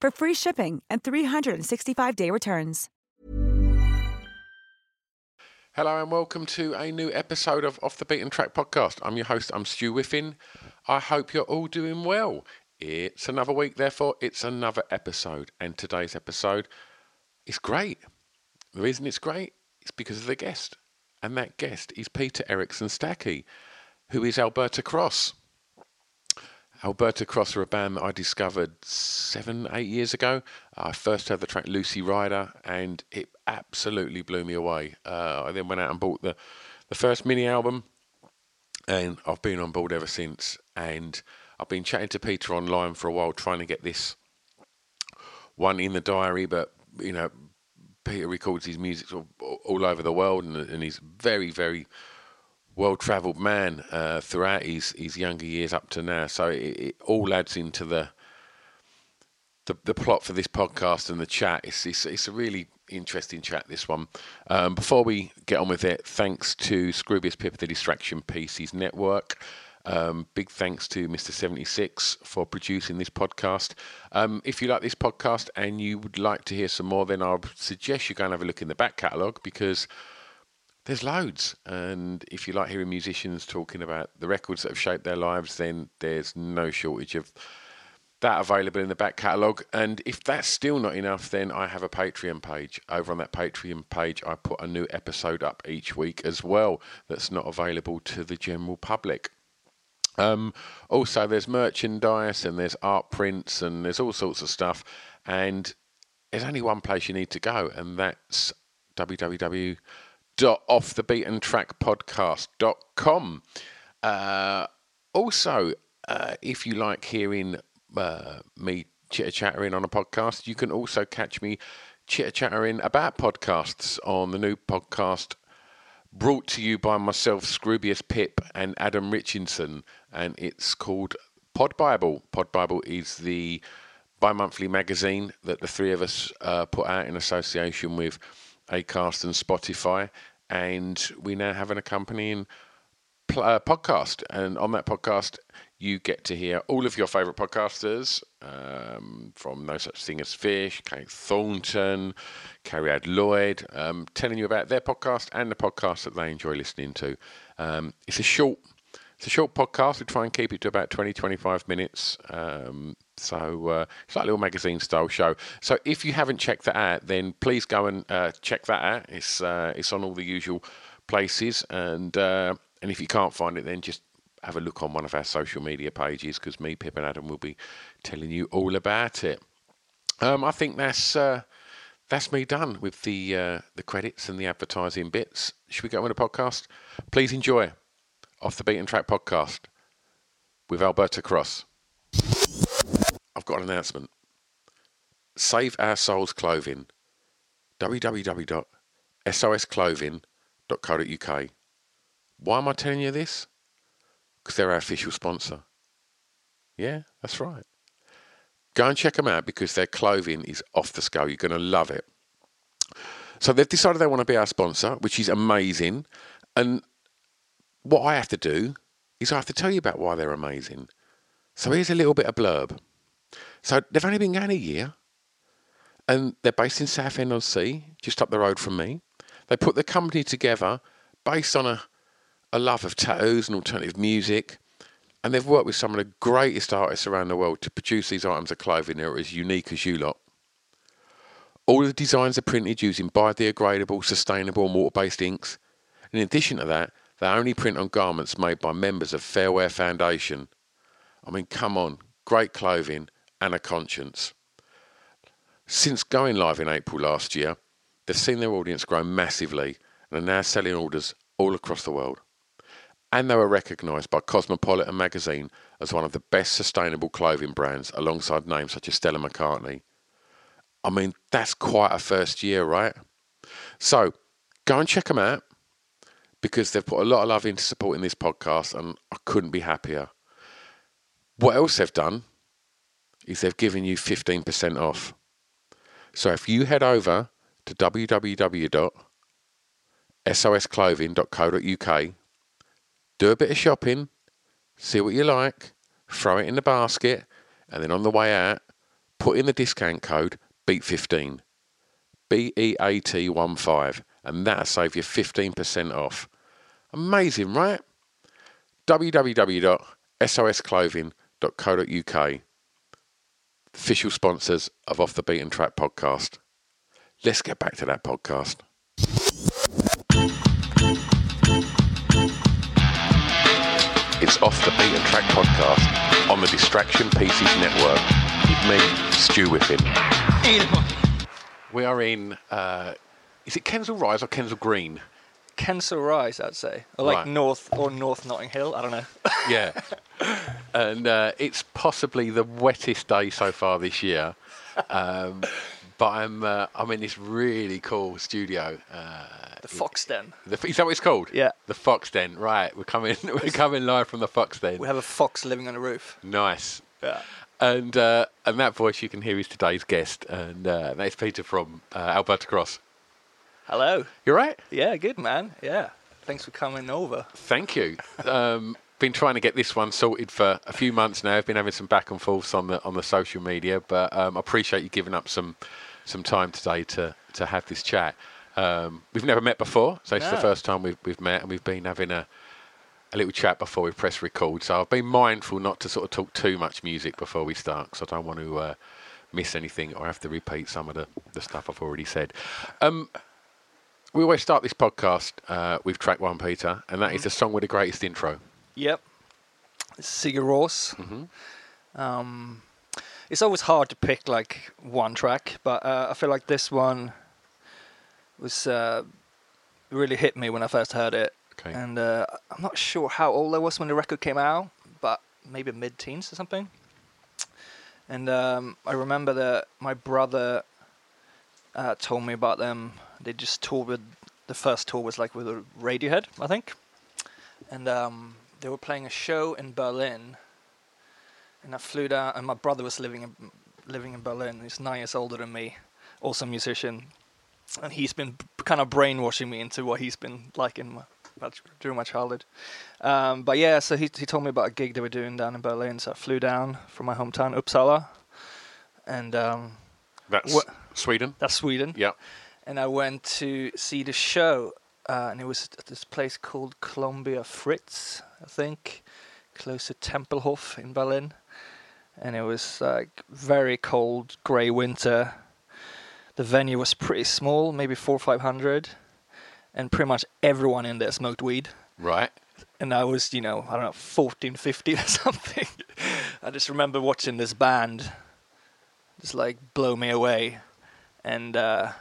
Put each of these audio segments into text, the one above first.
for free shipping and 365-day returns. Hello and welcome to a new episode of Off the Beaten Track podcast. I'm your host, I'm Stu Whiffin. I hope you're all doing well. It's another week, therefore, it's another episode. And today's episode is great. The reason it's great is because of the guest. And that guest is Peter Ericson Stakee, who is Alberta Cross. Alberta Cross are a band that I discovered seven, eight years ago. I first heard the track Lucy Rider, and it absolutely blew me away. Uh, I then went out and bought the, the first mini album, and I've been on board ever since. And I've been chatting to Peter online for a while, trying to get this one in the diary, but you know, Peter records his music all, all over the world, and, and he's very, very well-travelled man uh, throughout his, his younger years up to now. So it, it all adds into the, the the plot for this podcast and the chat. It's it's, it's a really interesting chat. This one. Um, before we get on with it, thanks to Scroobius Pip the Distraction Pieces Network. Um, big thanks to Mr. 76 for producing this podcast. Um, if you like this podcast and you would like to hear some more, then I would suggest you go and have a look in the back catalogue because there's loads. And if you like hearing musicians talking about the records that have shaped their lives, then there's no shortage of that available in the back catalogue. And if that's still not enough, then I have a Patreon page. Over on that Patreon page, I put a new episode up each week as well that's not available to the general public. Um, also, there's merchandise and there's art prints and there's all sorts of stuff. And there's only one place you need to go, and that's www.offthebeatentrackpodcast.com. Uh, also, uh, if you like hearing uh, me chitter chattering on a podcast, you can also catch me chitter chattering about podcasts on the new podcast brought to you by myself, Scroobius Pip, and Adam Richardson, and it's called Pod Bible. Pod Bible is the bi-monthly magazine that the three of us uh, put out in association with Acast and Spotify, and we now have an accompanying pl- uh, podcast. And on that podcast, you get to hear all of your favourite podcasters um, from No Such Thing as Fish, Kate Thornton, Cariad Lloyd, um, telling you about their podcast and the podcast that they enjoy listening to. Um, it's a short. It's a short podcast. We try and keep it to about 20, 25 minutes. Um, so uh, it's like a little magazine style show. So if you haven't checked that out, then please go and uh, check that out. It's uh, it's on all the usual places, and uh, and if you can't find it, then just have a look on one of our social media pages because me, Pip, and Adam will be telling you all about it. Um, I think that's uh, that's me done with the uh, the credits and the advertising bits. Should we go on the podcast? Please enjoy off the beaten track podcast with Alberta Cross. I've got an announcement. Save Our Souls Clothing. www.sosclothing.co.uk. Why am I telling you this? Because they're our official sponsor. Yeah, that's right. Go and check them out because their clothing is off the scale. You're going to love it. So they've decided they want to be our sponsor, which is amazing. And what I have to do is I have to tell you about why they're amazing. So here's a little bit of blurb. So they've only been going a year, and they're based in Southend on Sea, just up the road from me. They put the company together based on a, a love of tattoos and alternative music, and they've worked with some of the greatest artists around the world to produce these items of clothing that are as unique as you lot. All of the designs are printed using biodegradable, sustainable, and water based inks. In addition to that, they only print on garments made by members of Fairwear Foundation. I mean, come on, great clothing and a conscience. Since going live in April last year, they've seen their audience grow massively and are now selling orders all across the world. And they were recognised by Cosmopolitan magazine as one of the best sustainable clothing brands alongside names such as Stella McCartney. I mean, that's quite a first year, right? So go and check them out because they've put a lot of love into supporting this podcast and I couldn't be happier. What else they've done is they've given you 15% off. So if you head over to www.sosclothing.co.uk, do a bit of shopping, see what you like, throw it in the basket, and then on the way out, put in the discount code BEAT15. B E A T 1 5, and that'll save you 15% off. Amazing, right? www.sosclothing.co.uk, official sponsors of Off the Beaten Track podcast. Let's get back to that podcast. It's Off the Beaten Track podcast on the Distraction Pieces Network with me, Stu Whiffin. We are in, uh, is it Kensal Rise or Kensal Green? Kensal Rise, I'd say, or like Right. North or North Notting Hill. I don't know. Yeah. and uh, it's possibly the wettest day so far this year. Um, but I'm uh, I'm in this really cool studio. Uh, the Fox Den. the, is that what it's called? Yeah. The Fox Den. Right. We're coming. We're coming live from the Fox Den. We have a fox living on the roof. Nice. Yeah. And uh, and that voice you can hear is today's guest, and uh, that's Peter from uh, Alberta Cross. Hello. You're right. Yeah, good man. Yeah. Thanks for coming over. Thank you. Um, been trying to get this one sorted for a few months now. I've been having some back and forths on the on the social media, but um, I appreciate you giving up some some time today to to have this chat. Um, we've never met before, so it's the first time we've we've met, and we've been having a a little chat before we press record. So I've been mindful not to sort of talk too much music before we start, because I don't want to uh, miss anything or have to repeat some of the, the stuff I've already said. Um, we always start this podcast uh, with track one, Peter, and that is the song with the greatest intro. Yep. Sigur Rós. Um, it's always hard to pick like one track, but uh, I feel like this one was uh, really hit me when I first heard it. Okay. And uh, I'm not sure how old I was when the record came out, but maybe mid-teens or something. And um, I remember that my brother uh, told me about them. They just toured with the first tour was like with a Radiohead, I think, and um, they were playing a show in Berlin. And I flew down, and my brother was living in living in Berlin. He's nine years older than me, also a musician, and he's been kind of brainwashing me into what he's been like in my during my childhood. Um, but yeah, so he he told me about a gig they were doing down in Berlin. So I flew down from my hometown Uppsala, and um, That's What- Sweden. that's Sweden. Yeah. And I went to see the show, uh, and it was at this place called Columbia Fritz, I think, close to Tempelhof in Berlin. And it was like very cold, grey winter. The venue was pretty small, maybe four or five hundred, and pretty much everyone in there smoked weed. Right. And I was, you know, I don't know, 14, 15 or something. I just remember watching this band just like blow me away. And uh,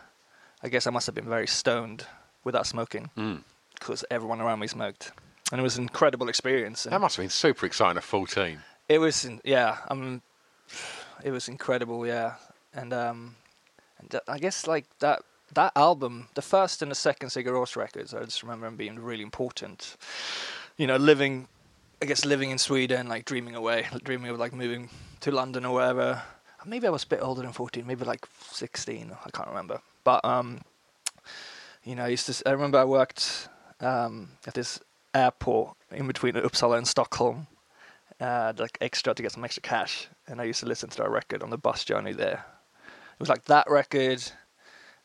I guess I must have been very stoned without smoking Mm. because everyone around me smoked. And it was an incredible experience. And That must have been super exciting at 14. it was, yeah, um, it was incredible, yeah. And, um, and th- I guess like that that album, the first and the second Sigur Rós records, I just remember them being really important. You know, living, I guess living in Sweden, like dreaming away, dreaming of like moving to London or wherever. Maybe I was a bit older than 14, maybe like 16, I can't remember. But um, you know, I used to. I remember I worked um, at this airport in between Uppsala and Stockholm, uh, like extra to get some extra cash, and I used to listen to that record on the bus journey there. It was like that record,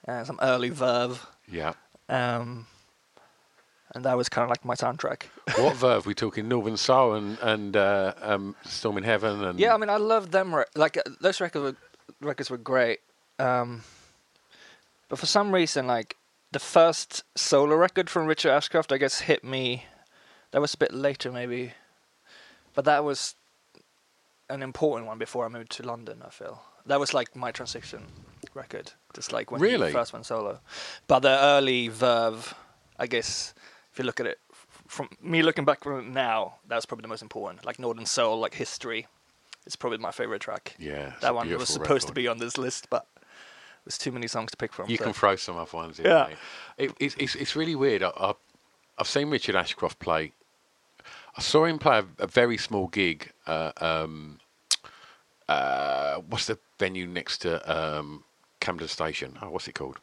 uh, some early Verve, Yeah. um, and that was kind of like my soundtrack. what verve? We talking Northern Soul and and uh, um, Storm in Heaven and Yeah, I mean, I love them. Re- like uh, those records were records were great. Um, But for some reason, like the first solo record from Richard Ashcroft, I guess hit me. That was a bit later, maybe, but that was an important one before I moved to London. I feel that was like my transition record, just like when Really? he first went solo. But the early Verve, I guess, if you look at it from me looking back from now, that's probably the most important. Like Northern Soul, like History, it's probably my favorite track. Yeah, that one was supposed to be on this list, but there's too many songs to pick from. You so- can throw some other ones in. Yeah. It, it's, it's it's really weird. I, I've seen Richard Ashcroft play. I saw him play a, a very small gig. Uh, um, uh, what's the venue next to um, Camden Station? Oh, what's it called?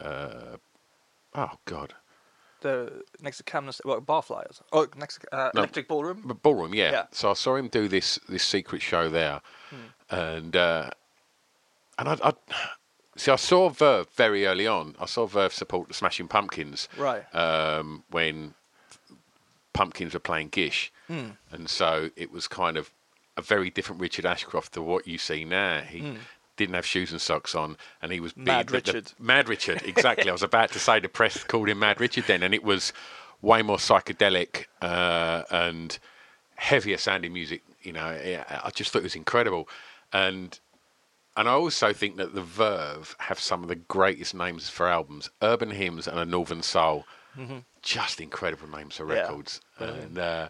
Uh, oh God, the next to Camden, what Barfly? or- Oh, next to uh, No. Electric Ballroom. B- ballroom. Yeah. Yeah. So I saw him do this this secret show there, and uh, and I, I see. I saw Verve very early on. I saw Verve support the Smashing Pumpkins. Right. um, when Pumpkins were playing Gish, Hmm. and so it was kind of a very different Richard Ashcroft to what you see now. He didn't have shoes and socks on, and he was. Mad the- the- Richard. Mad Richard, exactly. I was about to say the press called him Mad Richard then, and it was way more psychedelic uh, and heavier sounding music. You know, I just thought it was incredible, and and I also think that the Verve have some of the greatest names for albums: Urban Hymns and A Northern Soul. Just incredible names for Mm-hmm. Yeah, records. and uh,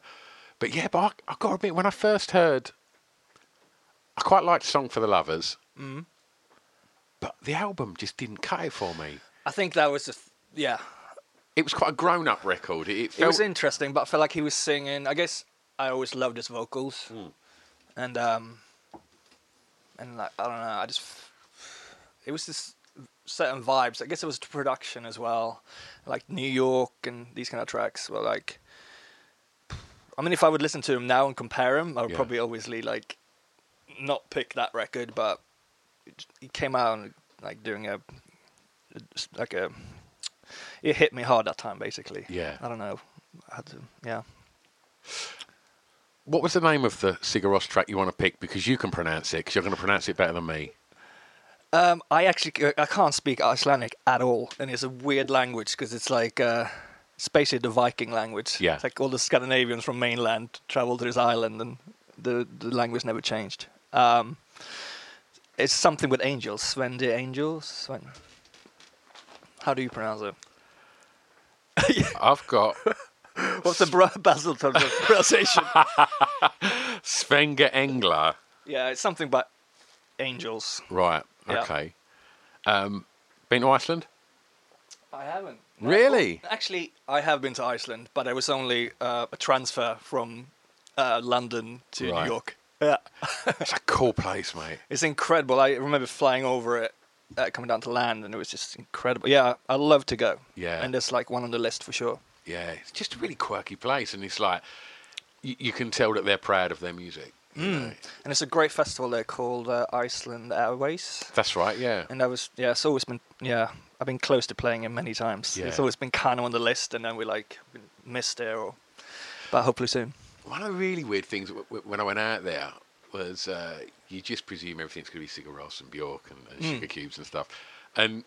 but yeah, but I, I got to admit, when I first heard, I quite liked "Song for the Lovers," Mm-hmm. but the album just didn't cut it for me. I think that was, a th- yeah, It was quite a grown-up record. It, it it felt was interesting, but I felt like he was singing. I guess I always loved his vocals, and um, and like I don't know, I just it was this certain vibes. I guess it was production as well, like New York and these kind of tracks were like. I mean, if I would listen to him now and compare him, I would Yeah. probably obviously like not pick that record, but it- he came out like doing a like a it hit me hard that time basically. Yeah. I don't know. I had to yeah. What was the name of the Sigur Rós track you want to pick? Because you can pronounce it, because you're going to pronounce it better than me. Um, I actually I can't speak Icelandic at all, and it's a weird language because it's like uh, it's basically the Viking language. Yeah. it's like all the Scandinavians from mainland traveled to this island, and the the language never changed. Um, it's something with angels, Sven the angels. Sven. How do you pronounce it? I've got What's the bra- Basil pronunciation? Svefn-g-englar. yeah, it's something about angels. Right. Yeah. Okay. Um, been to Iceland? I haven't. Really? Actually, I have been to Iceland, but it was only uh, a transfer from uh, London to Right. New York. Yeah, It's a cool place, mate. it's incredible. I remember flying over it, uh, coming down to land, and it was just incredible. Yeah, I'd love to go. Yeah. and it's like one on the list for sure. Yeah, it's just a really quirky place, and it's like you, you can tell that they're proud of their music. you Mm. know. And it's a great festival there called uh, Iceland Airwaves. That's right. Yeah. And that was yeah, it's always been yeah. I've been close to playing it many times. Yeah. It's always been kind of on the list, and then we like missed it, or but hopefully soon. One of the really weird things w- w- when I went out there was uh, you just presume everything's going to be Sigur Rós and Bjork and, and Hmm. Sugar Cubes and stuff, and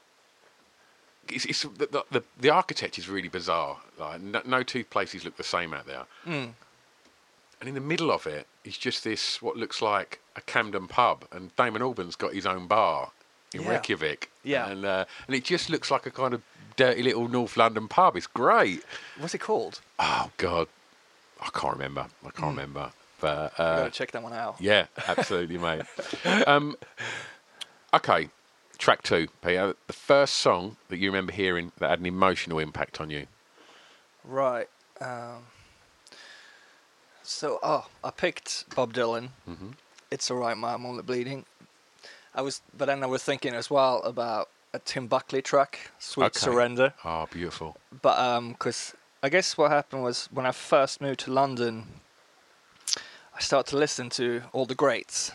it's, it's the, the, the architecture is really bizarre. Like no, no two places look the same out there, Hmm. and in the middle of it is just this what looks like a Camden pub, and Damon Albarn's got his own bar in Yeah. Reykjavik, Yeah. and uh, and it just looks like a kind of dirty little North London pub. It's great. What's it called? Oh God, I can't remember. I can't remember. But uh, gotta check that one out. yeah, absolutely, mate. Um, okay, track two, Peter. The first song that you remember hearing that had an emotional impact on you. Right. Um, so, oh, I picked Bob Dylan. Mm-hmm. It's alright, Ma, I'm only bleeding. I was, but then I was thinking as well about a Tim Buckley track, "Sweet Okay. Surrender." Oh, beautiful. But um, because I guess what happened was when I first moved to London, I started to listen to all the greats.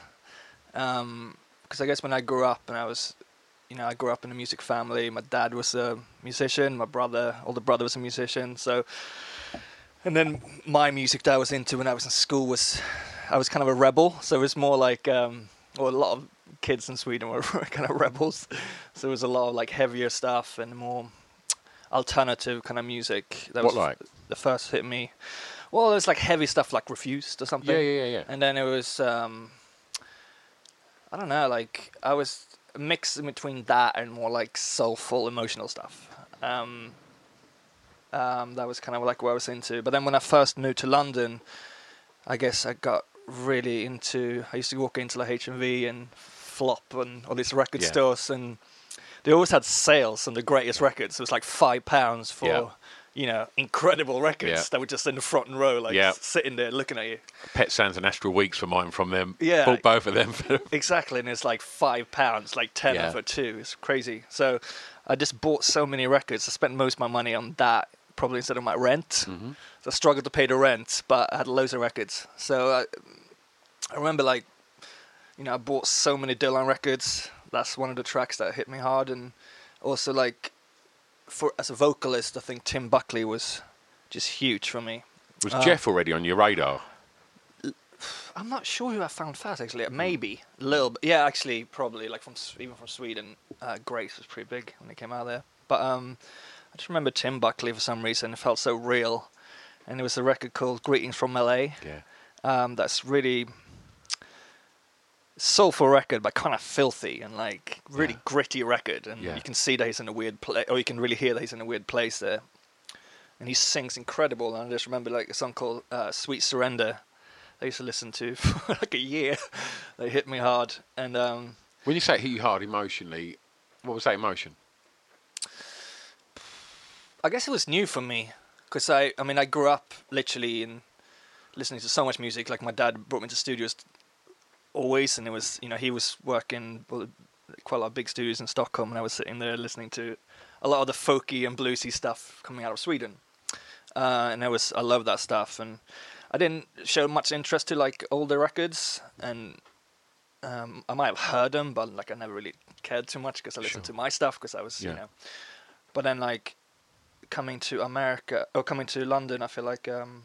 Um, because I guess when I grew up and I was, you know, I grew up in a music family. My dad was a musician. My brother, older brother, was a musician. So, and then my music that I was into when I was in school was, I was kind of a rebel. So it was more like, um, or a lot of kids in Sweden were kind of rebels, so it was a lot of like heavier stuff and more alternative kind of music. That What was like? the first hit me. Well, it was like heavy stuff like Refused or something. Yeah, yeah, yeah, yeah. And then it was um, I don't know, like I was mixed between that and more like soulful, emotional stuff. Um, um, that was kind of like what I was into. But then when I first moved to London, I guess I got really into. I used to walk into like HMV and Fopp and all these record Yeah. stores, and they always had sales on the greatest records. It was like five pounds for. Yeah. You know, incredible records Yeah. that were just in the front and row, like Yeah. sitting there looking at you. Pet Sounds and Astral Weeks for mine from them. Yeah. Bought both of them. For Exactly, and it's like five pounds, like ten Yeah. for two. It's crazy. So I just bought so many records. I spent most of my money on that, probably instead of my rent. Mm-hmm. So I struggled to pay the rent, but I had loads of records. So I, I remember, like, you know, I bought so many Dylan records. That's one of the tracks that hit me hard, and also like, for as a vocalist, I think Tim Buckley was just huge for me. was Uh, Jeff already on your radar? I'm not sure who I found first actually. Maybe a little bit. Yeah, actually, probably like from even from Sweden. Uh, Grace was pretty big when they came out there. But um, I just remember Tim Buckley for some reason. It felt so real, and it was a record called "Greetings from LA." Yeah. Um, that's really soulful record, but kind of filthy and like really Yeah. gritty record. And Yeah. you can see that he's in a weird place, or you can really hear that he's in a weird place there. And he sings incredible. And I just remember like a song called uh, "Sweet Surrender." I used to listen to for like a year. they hit me hard, and um, When you say hit you hard emotionally, what was that emotion? I guess it was new for me because I, I mean, I grew up literally in listening to so much music. Like my dad brought me to studios always, and it was, you know, he was working quite a lot of big studios in Stockholm, and I was sitting there listening to a lot of the folky and bluesy stuff coming out of Sweden. Uh, and I was, I love that stuff, and I didn't show much interest to like older records, and um, I might have heard them, but like I never really cared too much because I listened Sure. to my stuff because I was, Yeah. you know. But then like coming to America or coming to London, I feel like um,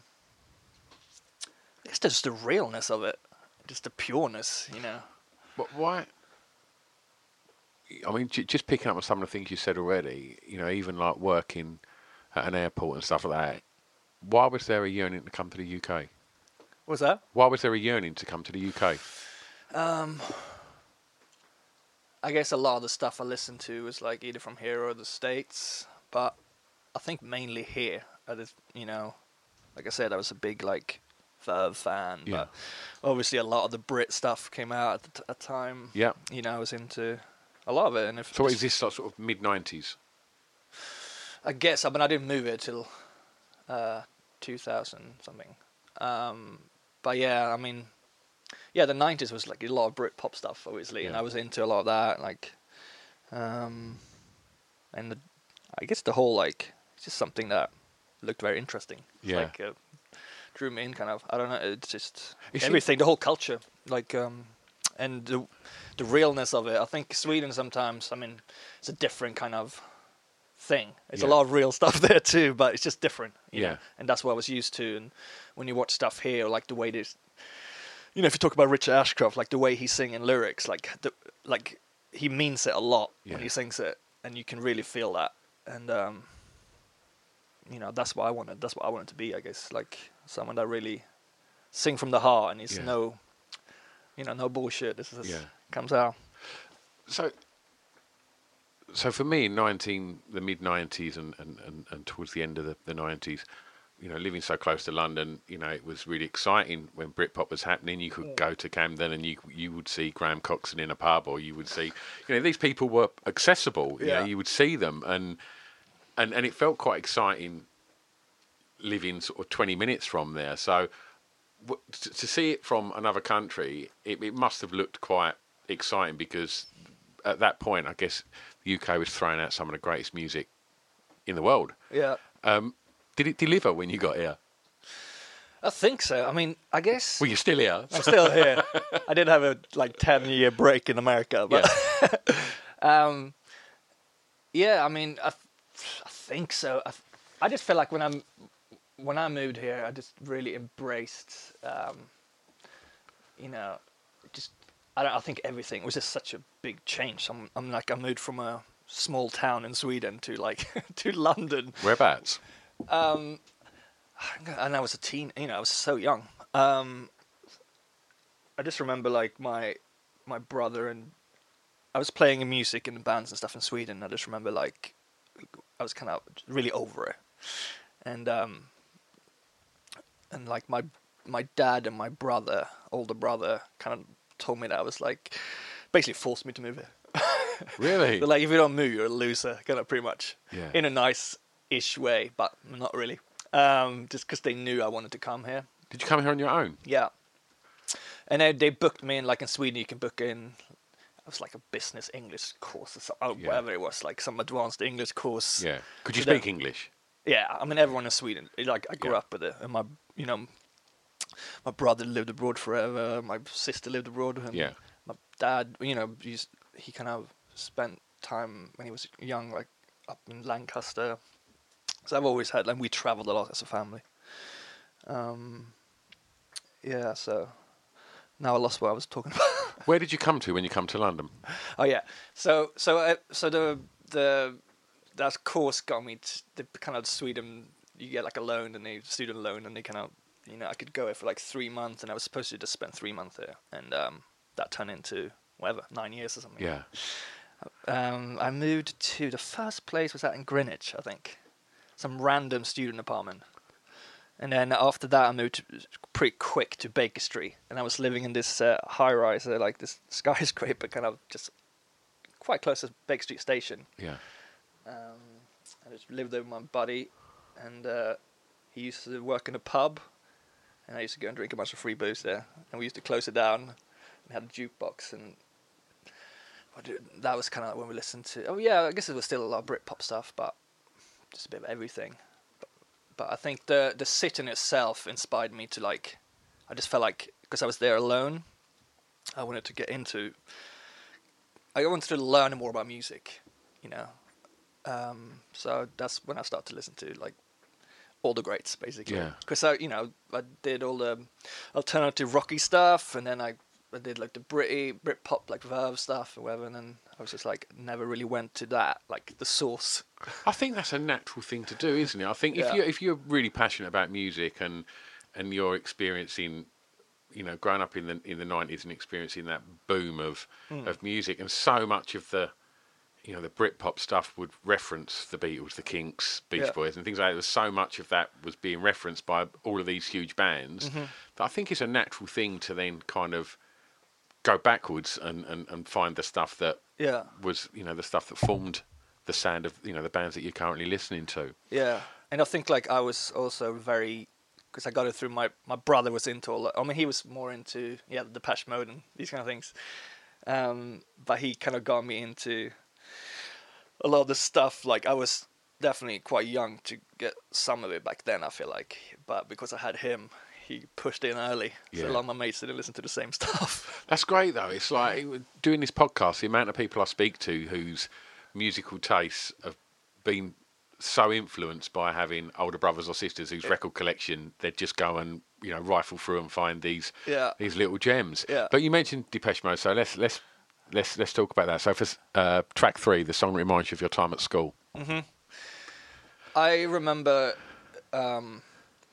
I guess just the realness of it, just the pureness, you know. But why? I mean, j- just picking up on some of the things you said already, you know, even like working at an airport and stuff like that. Why was there a yearning to come to the UK? What's that? Why was there a yearning to come to the UK? Um, I guess a lot of the stuff I listened to was like either from here or the states, but I think mainly here. I just, you know, like I said, I was a big like Verve fan, Yeah. but obviously a lot of the Brit stuff came out at the t- time. Yeah. you know, I was into a lot of it, and if So what is this like, sort of mid nineties? I guess I mean I didn't move it till uh, 2000 something. Um, but yeah, I mean, yeah, the 90s was like a lot of Brit pop stuff, obviously, and I was into a lot of that, like, um, and the, I guess the whole like it's just something that looked very interesting. Yeah. like uh, drew me in, kind of. I don't know. It's just You everything, the whole culture, like, um, and the the realness of it. I think Sweden sometimes, I mean, it's a different kind of thing. It's a lot of real stuff there too, but it's just different. Yeah. Know? And that's what I was used to. And when you watch stuff here, like the way this, you know, if you talk about Richard Ashcroft, like the way he's singing lyrics, like the, like he means it a lot Yeah. when he sings it, and you can really feel that. And um, you know, that's what I wanted. That's what I wanted to be, I guess, like someone that really sing from the heart, and it's Yeah. no, you know, no bullshit. This is Yeah. comes out. So, so for me, in nineteen, the mid nineties, and, and, and, and towards the end of the the nineties, you know, living so close to London, you know, it was really exciting when Britpop was happening. You could mm. go to Camden and you you would see Graham Coxon in a pub, or you would see, you know, these people were accessible. You Yeah. know, you would see them, and and and it felt quite exciting living sort of twenty minutes from there. So w- to, to see it from another country, it, it must have looked quite exciting because at that point, I guess the UK was throwing out some of the greatest music in the world. Yeah. Um, did it deliver when you got here? I think so. I mean, I guess Well, you're still here. I'm still here. I did have a like ten year break in America, but um, yeah. I mean, I, th- I think so. I, th- I just feel like when I'm when I moved here, I just really embraced, um, you know, just I don't. I think everything was just such a big change. I'm, I'm like I moved from a small town in Sweden to like to London. Whereabouts? Um, and I was a teen. You know, I was so young. Um, I just remember like my my brother and I was playing in music in bands and stuff in Sweden. I just remember like I was kind of really over it, and um, and like my my dad and my brother, older brother, kind of told me that I was like basically forced me to move here. Really? But like, if you don't move, you're a loser, kind of pretty much. Yeah. In a nice-ish way, but not really. Um, just because they knew I wanted to come here. Did you come here on your own? Yeah. And they, they booked me in, like in Sweden, you can book in. It was like a business English course or so, or Yeah. whatever it was, like some advanced English course. Yeah. Could you So speak English? Yeah, I mean everyone in Sweden. Like I grew Yeah. up with it, and my you know, my brother lived abroad forever. My sister lived abroad, and Yeah. my dad, you know, he's, he kind of spent time when he was young, like up in Lancaster. So I've always had, like, we traveled a lot as a family. Um, yeah, so now I lost what I was talking about. Where did you come to when you come to London? Oh yeah. So so uh, so the the that course got me to the kind of Sweden. You get like a loan and a student loan, and they kind of you know I could go there for like three months, and I was supposed to just spend three months there, and um, that turned into whatever nine years or something. Yeah. Um, I moved to the first place was out in Greenwich, I think, some random student apartment. And then after that, I moved pretty quick to Baker Street, and I was living in this uh, high rise, uh, like this skyscraper, kind of just quite close to Baker Street Station. Yeah. Um, I just lived there with my buddy, and uh, he used to work in a pub, and I used to go and drink a bunch of free booze there. And we used to close it down and had a jukebox, and that was kind of when we listened to. Oh yeah, I guess it was still a lot of Britpop stuff, but just a bit of everything. But, but I think the the sit in itself inspired me to like. I just felt like because I was there alone, I wanted to get into. I wanted to learn more about music, you know. Um, so that's when I started to listen to like all the greats, basically. Yeah. Because I, you know, I did all the alternative rocky stuff, and then I, I did like the Britty, Britpop, like Verve stuff or whatever, and then I was just like never really went to that, like the source. I think that's a natural thing to do, isn't it? I think if Yeah. you if you're really passionate about music and and you're experiencing, you know, growing up in the in the nineties and experiencing that boom of Hmm. of music, and so much of the you know the Britpop stuff would reference the Beatles, the Kinks, Beach Yeah. Boys, and things like that. There's so much of that was being referenced by all of these huge bands Mm-hmm. that I think it's a natural thing to then kind of go backwards and, and, and find the stuff that Yeah. was you know the stuff that formed the sound of you know the bands that you're currently listening to. Yeah, and I think like I was also very because I got it through my my brother was into all. that- I mean, he was more into yeah the Depeche Mode and these kind of things, um, but he kind of got me into a lot of the stuff. Like I was definitely quite young to get some of it back then. I feel like, but because I had him, he pushed in early. So a lot of my mates didn't listen to the same stuff. That's great though. It's like doing this podcast. The amount of people I speak to whose musical tastes have been so influenced by having older brothers or sisters whose record collection they'd just go and you know rifle through and find these Yeah. these little gems. Yeah. But you mentioned Depeche Mode, so let's let's let's let's talk about that. So for uh, track three, the song reminds you of your time at school. I remember, um,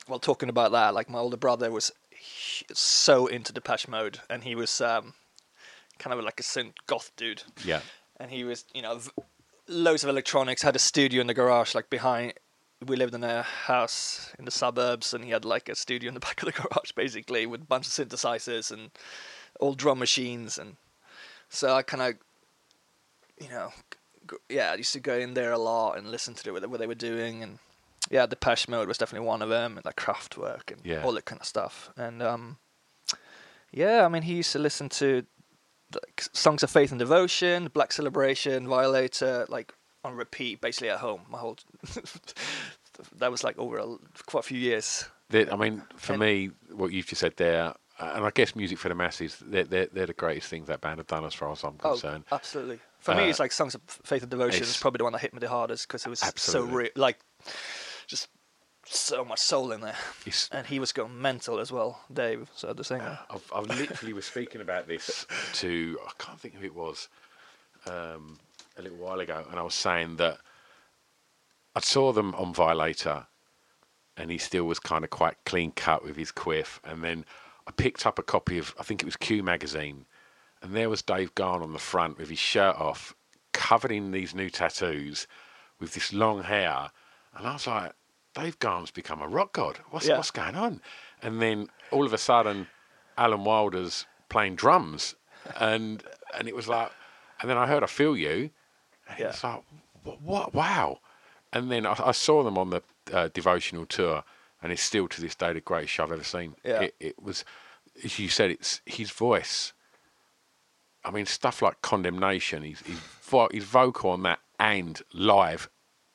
well, talking about that, like my older brother was so into Depeche Mode, and he was um, kind of like a synth goth dude. Yeah. And he was, you know, v- loads of electronics, had a studio in the garage, like behind. We lived in a house in the suburbs, and he had like a studio in the back of the garage, basically, with a bunch of synthesizers and old drum machines. And so I kind of, you know, yeah, I used to go in there a lot and listen to what they were doing, and yeah, Depeche Mode was definitely one of them, and like Kraftwerk and Yeah. all that kind of stuff. And um, yeah, I mean, he used to listen to like songs of faith and devotion, Black Celebration, Violator, like on repeat, basically at home. My whole that was like over a, quite a few years. I mean, for And- me, what you've just said there, and I guess music for the masses, they're, they're, they're the greatest things that band have done as far as I'm concerned. Oh, absolutely. For me, Uh, it's like songs of faith and devotion is probably the one that hit me the hardest because it was Absolutely. so real, like just so much soul in there, It's- and he was going mental as well, Dave. So the singer. I've, I literally was speaking about this to I can't think who it was um, a little while ago, and I was saying that I saw them on Violator, and he still was kind of quite clean cut with his quiff, and then I picked up a copy of I think it was Q magazine, and there was Dave Gahan on the front with his shirt off, covered in these new tattoos, with this long hair, and I was like, Dave Gahan's become a rock god. What's Yeah. what's going on? And then all of a sudden, Alan Wilder's playing drums, and and it was like, and then I heard I Feel You, and Yeah. it's like, what, what? Wow! And then I, I saw them on the uh, devotional tour, and it's still to this day the greatest show I've ever seen. Yeah. It, it was, as you said, it's his voice. I mean, stuff like Condemnation, he's, he's, vo- he's vocal on that and live,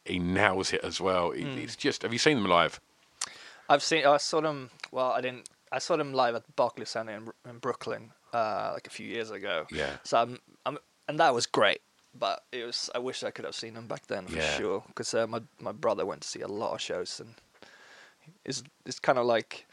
he nails it as well. It- Hmm. It's just, have you seen them live? I've seen. I saw them. Well, I didn't. I saw them live at Barclays Center in, in Brooklyn, uh, like a few years ago. Yeah. So I'm, I'm, and that was great. But it was. I wish I could have seen them back then for Yeah. sure. Because uh, my my brother went to see a lot of shows, and it's it's kind of like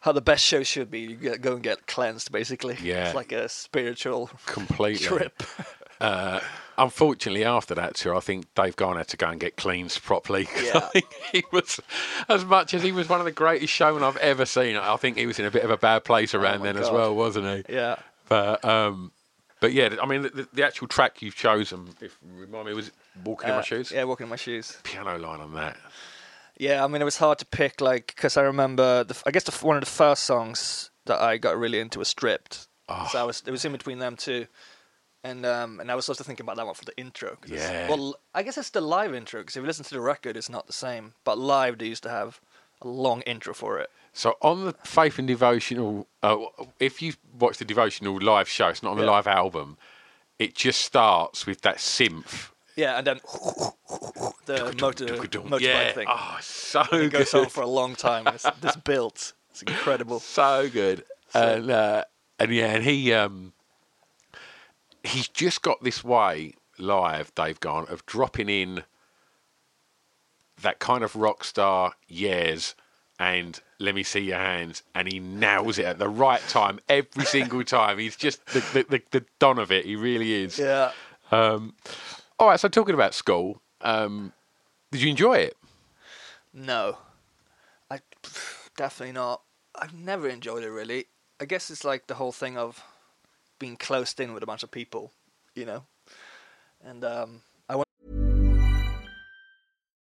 how the best show should be. You get, go and get cleansed, basically. Yeah. It's like a spiritual Completely. trip. Uh, unfortunately, after that tour, I think Dave Gahan had to go and get cleansed properly. Yeah. He was, as much as he was one of the greatest showmen I've ever seen, I think he was in a bit of a bad place around my then as well, wasn't he? yeah. But um, but yeah, I mean, the, the actual track you've chosen, if remind me, was it "Walking in Uh, My Shoes"? Yeah, walking in my shoes. Piano line on that. Yeah, I mean, it was hard to pick, like, because I remember, the, I guess the, one of the first songs that I got really into was "Stripped." Ah. So I was, it was in between them two, and um, and I was also thinking about that one for the intro. Yeah. well, I guess it's the live intro because if you listen to the record, it's not the same. But live, they used to have a long intro for it. So on the Faith and Devotional, uh, if you watch the Devotional live show, it's not on the Yeah. live album. It just starts with that synth. Yeah, and then the motor motorbike yeah. thing. Oh, so it good. goes on for a long time. It's this built. It's incredible. so good. And uh, and yeah, and he um, he's just got this way live, Dave Gahan, of dropping in that kind of rock star yes and let me see your hands and he nails it at the right time every single time he's just the, the, the, the don of it he really is Yeah. um, all right so talking about school um, did you enjoy it No, I definitely not. I've never enjoyed it really. I guess it's like the whole thing of being closed in with a bunch of people, you know. And um,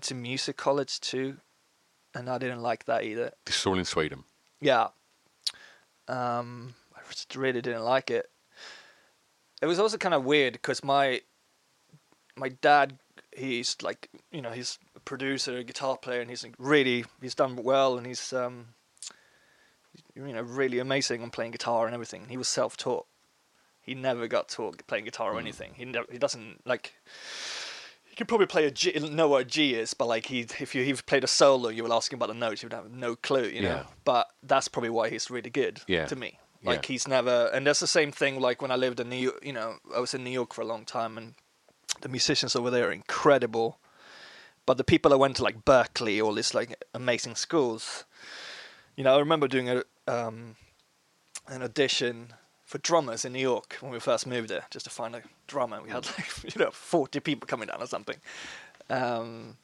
To music college too, and I didn't like that either. this is all in sweden Yeah. Um, I just really didn't like it. It was also kind of weird because my my dad, he's like, you know, he's a producer, a guitar player, and he's really he's done well, and he's um, you know, really amazing on playing guitar and everything. He was self-taught. He never got taught playing guitar or anything. He never, he doesn't like. He could probably play a G, know what a G is, but like he, if you he played a solo, you will ask him about the notes, he would have no clue, you know. Yeah. But that's probably why he's really good Yeah. to me. Like Yeah. he's never, and that's the same thing. Like when I lived in New, York, you know, I was in New York for a long time, and the musicians over there are incredible. But the people that went to like Berklee, all these like amazing schools, you know, I remember doing a um, an audition for drummers in New York when we first moved there, just to find a drummer. We had like you know 40 people coming down or something, um,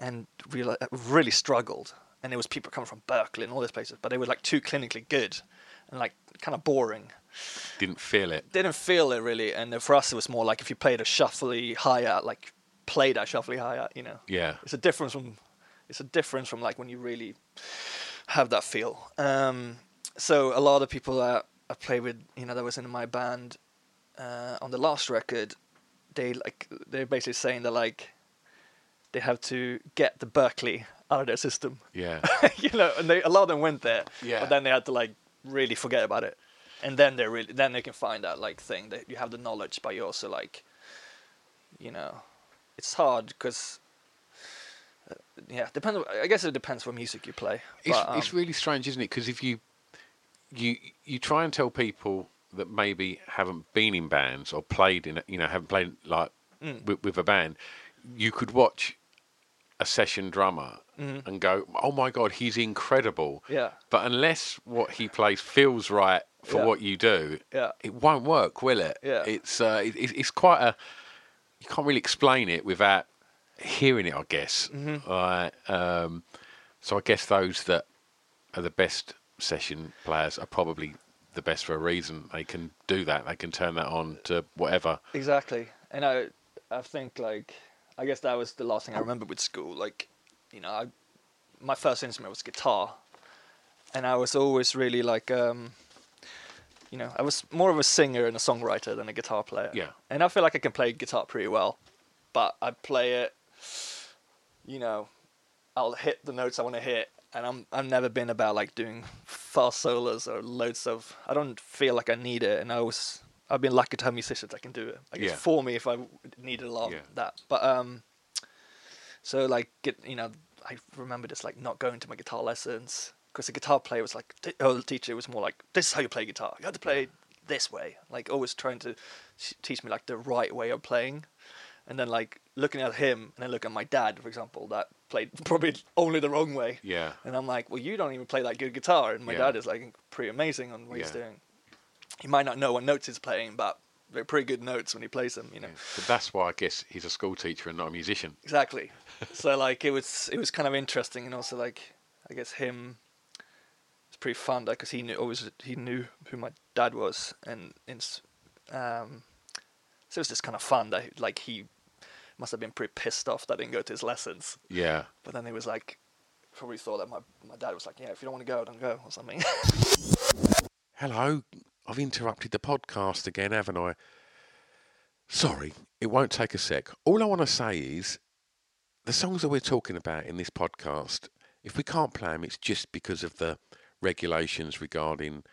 and we like, really struggled. And it was people coming from Berklee and all these places, but they were like too clinically good and like kind of boring. Didn't feel it. Didn't feel it really, and for us it was more like if you played a shuffly hi hat, like play that shuffly hi hat, you know. Yeah. It's a difference from it's a difference from like when you really have that feel. Um, so a lot of people that I played with, you know, that was in my band uh, on the last record, they like they're basically saying that like they have to get the Berklee out of their system. Yeah. you know, and they a lot of them went there. Yeah. But then they had to like really forget about it, and then they really then they can find that like thing that you have the knowledge, but you also like, you know, it's hard because. Uh, yeah, depends. I guess it depends what music you play. It's, um, it's really strange, isn't it? Because if you you you try and tell people that maybe haven't been in bands or played in, you know, haven't played like Mm. with, with a band, you could watch a session drummer Mhm. and go, "Oh my god, he's incredible." Yeah. But unless what he plays feels right for Yeah. what you do, Yeah. it won't work, will it? Yeah. It's uh, it, it's- quite a you can't really explain it without hearing it, I guess. Mhm. Right. Um, so I guess those that are the best session players are probably the best for a reason. They can do that. They can turn that on to whatever. Exactly, and I, I think like, I guess that was the last thing I remember with school. Like, you know, I, my first instrument was guitar, and I was always really like, um, you know, I was more of a singer and a songwriter than a guitar player. Yeah. And I feel like I can play guitar pretty well, but I play it, you know, I'll hit the notes I want to hit, and I'm I've never been about like doing fast solos or loads of. I don't feel like I need it, and I was I've been lucky to have musicians that can do it. Like Yeah. it's for me if I needed a lot Yeah. of that. But um, so like get you know I remember just like not going to my guitar lessons because the guitar player was like t- oh the teacher was more like this is how you play guitar. You have to play this way. Like always trying to teach me like the right way of playing. And then like looking at him and then looking at my dad, for example, that played probably only the wrong way. Yeah. And I'm like, well, you don't even play that good guitar. And my Yeah. dad is like pretty amazing on what he's doing. He might not know what notes he's playing, but they're pretty good notes when he plays them, you know. But that's why I guess he's a school teacher and not a musician. Exactly. so like it was it was kind of interesting and also like I guess him it's pretty fun because he knew always he knew who my dad was and it's um so it was just kind of fun that like he must have been pretty pissed off that I didn't go to his lessons. Yeah. But then he was like probably thought that my my dad was like, Yeah, if you don't want to go, don't go or something. Hello, I've interrupted the podcast again, haven't I? Sorry, it won't take a sec. All I want to say is the songs that we're talking about in this podcast, if we can't play them, it's just because of the regulations regarding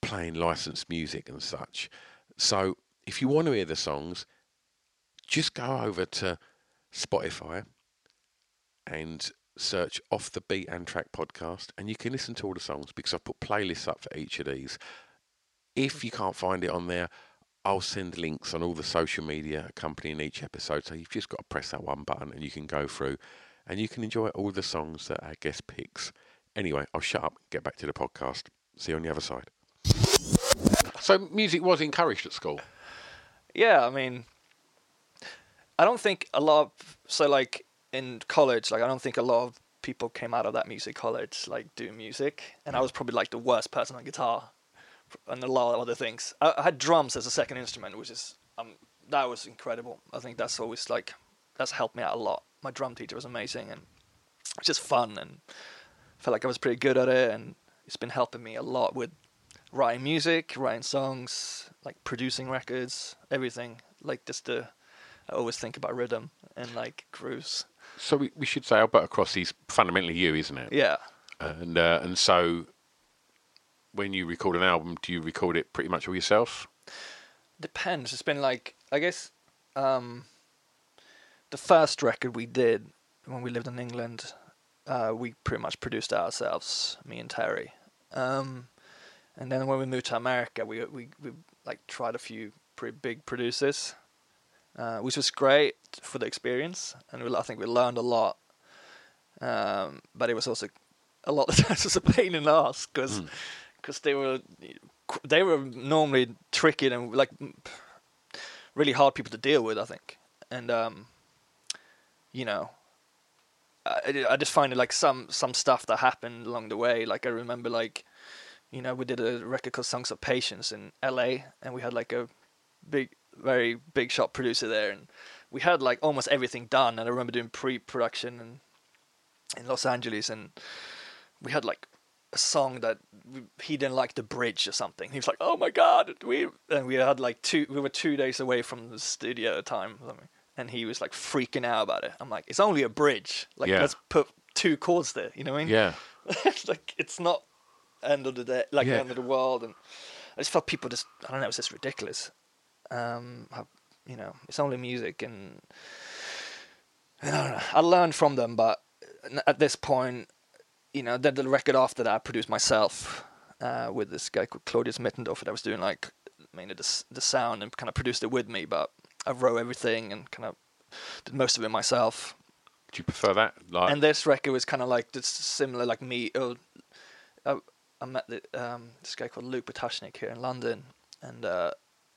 playing licensed music and such. So if you want to hear the songs, just go over to Spotify and search Off the Beat and Track podcast, and you can listen to all the songs because I've put playlists up for each of these. If you can't find it on there, I'll send links on all the social media accompanying each episode. So you've just got to press that one button and you can go through and you can enjoy all the songs that our guest picks. Anyway, I'll shut up, get back to the podcast. See you on the other side. So music was encouraged at school. Yeah, I mean, I don't think a lot. Of, so like in college, like I don't think a lot of people came out of that music college like doing music, and I was probably like the worst person on guitar, and a lot of other things. I, I had drums as a second instrument, which is um that was incredible. I think that's always like that's helped me out a lot. My drum teacher was amazing, and it's just fun, and felt like I was pretty good at it, and it's been helping me a lot with writing music, writing songs, like producing records, everything. Like just the, I always think about rhythm and like grooves. So we, we should say Alberta Cross is fundamentally you, isn't it? Yeah. And uh, and so when you record an album, do you record it pretty much all yourself? Depends. It's been like I guess um, the first record we did when we lived in England, uh, we pretty much produced ourselves, me and Terry. Um, and then when we moved to America, we we we like tried a few pretty big producers, uh, which was great for the experience, and we, I think we learned a lot. Um, but it was also a lot of times was a pain in the ass because because they were they were normally tricky and like really hard people to deal with. I think, and um, you know, I, I just find it like some some stuff that happened along the way. Like I remember like, you know, we did a record called Songs of Patience in L.A. and we had like a big, very big shot producer there, and we had like almost everything done. And I remember doing pre-production and in Los Angeles, and we had like a song that we, he didn't like the bridge or something. He was like, "Oh my god!" We and we had like two. We were two days away from the studio at the time, or something, and he was like freaking out about it. I'm like, "It's only a bridge. Like, Yeah. let's put two chords there." You know what I mean? Yeah. like it's not end of the day, like Yeah. end of the world, and I just felt people just I don't know, it was just ridiculous. Um, you know, it's only music, and I don't know. I learned from them, but at this point, you know, then the record after that I produced myself uh, with this guy called Claudius Mittendorfer that was doing like mainly the the sound and kind of produced it with me, but I wrote everything and kind of did most of it myself. Do you prefer that? Like, And this record was kind of like just similar, like me. Oh, I, I met the, um, this guy called Luke Potashnik here in London, and uh,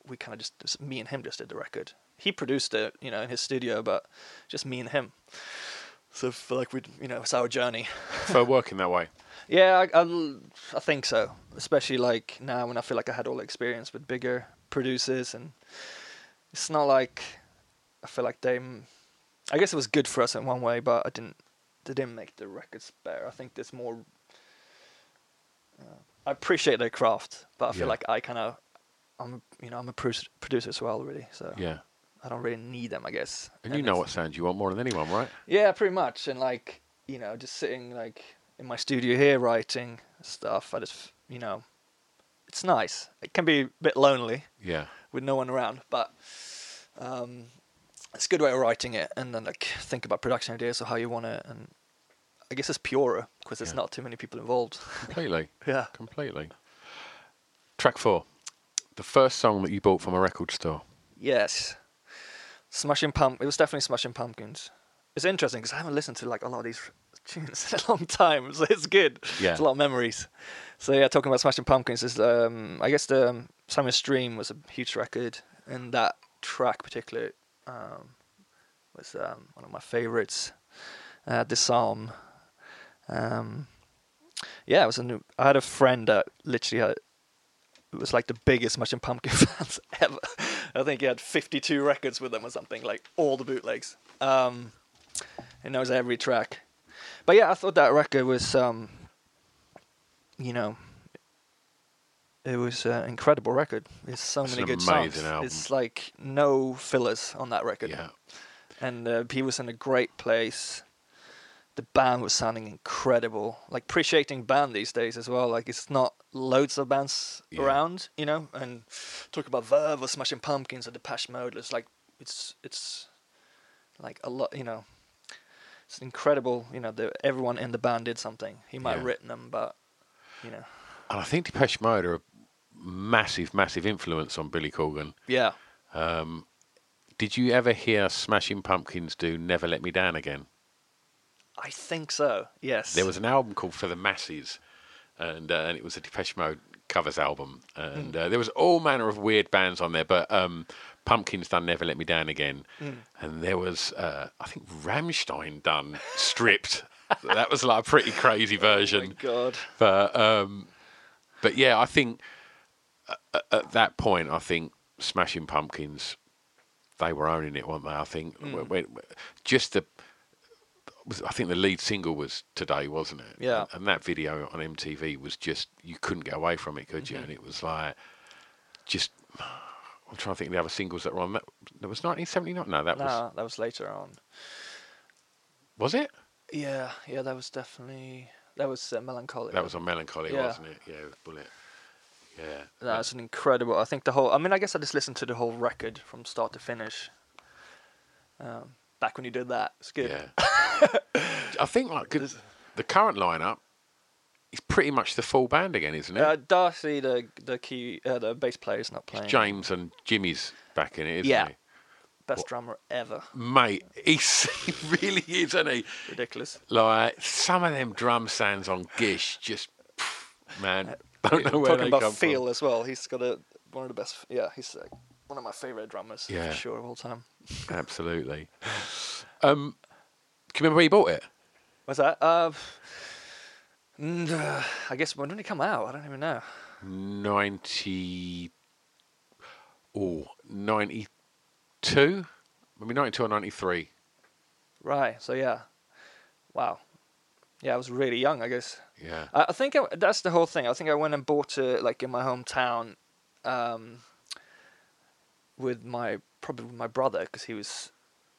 we kind of just, just me and him just did the record. He produced it, you know, in his studio, but just me and him. So I feel like we, you know, it's our journey. prefer working that way. Yeah, I, I, I think so. Especially like now when I feel like I had all the experience with bigger producers, and it's not like I feel like they. I guess it was good for us in one way, but I didn't. They didn't make the records better. I think there's more. Uh, I appreciate their craft, but I feel Yeah. like I kind of, I'm you know I'm a producer, producer as well, really. So Yeah. I don't really need them, I guess. And you know what sounds you want more than anyone, right? yeah, pretty much. And like, you know, just sitting like in my studio here writing stuff. I just, you know, it's nice. It can be a bit lonely Yeah. with no one around, but um, it's a good way of writing it. And then like think about production ideas or how you want it. And I guess it's purer because there's Yeah. not too many people involved. Completely. Yeah. Completely. Track four. The first song that you bought from a record store. Yes. Smashing Pump. It was definitely Smashing Pumpkins. It's interesting because I haven't listened to like a lot of these tunes in a long time, so it's good. Yeah. It's a lot of memories. So yeah, talking about Smashing Pumpkins is um, I guess the um, Siamese Dream was a huge record, and that track particularly um, was um, one of my favorites. Uh, Disarm. Um, yeah, it was a new. I had a friend that literally had it was like the biggest Smashing Pumpkin fans ever. I think he had 52 records with them or something, like all the bootlegs. Um, he knows every track. But yeah, I thought that record was, um, you know, it was an incredible record. There's so It's many an good songs. album. It's like no fillers on that record. Yeah. And uh, he was in a great place. The band was sounding incredible. Like appreciating band these days as well. Like it's not loads of bands Yeah. around, you know. And talk about Verve or Smashing Pumpkins or Depeche Mode. It's like it's it's like a lot, you know. It's incredible, you know. The, everyone in the band did something. He might have written them, but you know, And I think Depeche Mode are a massive, massive influence on Billy Corgan. yeah. Um, did you ever hear Smashing Pumpkins do Never Let Me Down Again? I think so. Yes. There was an album called For the Masses, and uh, and it was a Depeche Mode covers album, and Hmm. uh, there was all manner of weird bands on there. But um, Pumpkins done Never Let Me Down Again, Hmm. and there was uh, I think Rammstein done Stripped. that was like a pretty crazy version. Oh my God. But um, but yeah, I think at, at that point, I think Smashing Pumpkins, they were owning it, weren't they? I think Mm. just the. I think the lead single was today, wasn't it? Yeah. And, that video on MTV was just you couldn't get away from it, could you? Mhm. And it was like just. I'm trying to think of the other singles that were on that. That was 1979. No, that no, was that was later on. was it? Yeah, yeah, that was definitely that was uh, Mellon Collie. That was on Mellon Collie, Yeah. wasn't it? Yeah, with Bullet. Yeah. That's an incredible. I think the whole. I mean, I guess I just listened to the whole record from start to finish. Um, back when you did that, it's good. Yeah. I think like the current lineup is pretty much the full band again, isn't it? Uh, Darcy, the the key, uh, the bass player, is not playing. James and Jimmy's back in it, isn't Yeah. he? Best drummer ever. Mate, he's, he really is, isn't he? Ridiculous. Like some of them drum sounds on Gish, just pff, man, don't know where Talking they about come feel from. as well. He's got a one of the best. Yeah, he's uh, one of my favorite drummers Yeah. for sure of all time. Absolutely. Um, you remember where you bought it? What's that? Uh, uh, I guess when did it come out? I don't even know. Ninety. Oh, 92? Maybe 92 or 93. Right. So yeah. Wow. Yeah, I was really young, I guess. Yeah. I, I think I, that's the whole thing. I think I went and bought it like in my hometown, um, with my probably with my brother because he was,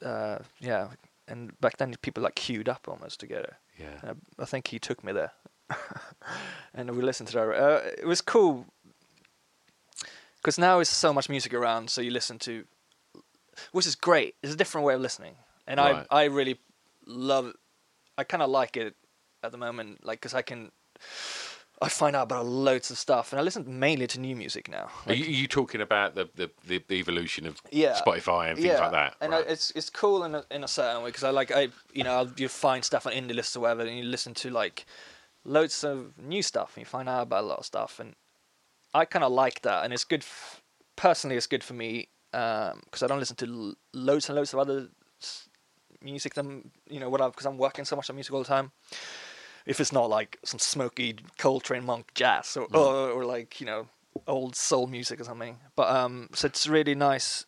uh, yeah. And back then people like queued up almost to get it. Yeah. And I, I think he took me there, and we listened to that. Uh, it was cool because now there's so much music around, so you listen to, which is great. It's a different way of listening, and Right. I I really love. I kind of like it at the moment, like because I can. I find out about loads of stuff, and I listen mainly to new music now. Are you, are you talking about the, the, the, evolution of yeah. Spotify and things yeah. like that? And uh, right? I, it's it's cool in a, in a certain way because I like I you know I'll, you find stuff on indie lists or whatever, and you listen to like loads of new stuff, and you find out about a lot of stuff, and I kind of like that, and it's good. F- personally, it's good for me um, because I don't listen to l- loads and loads of other s- music than you know what I because I'm working so much on music all the time. If it's not like some smoky Coltrane monk jazz or, or or like you know old soul music or something, but um, so it's really nice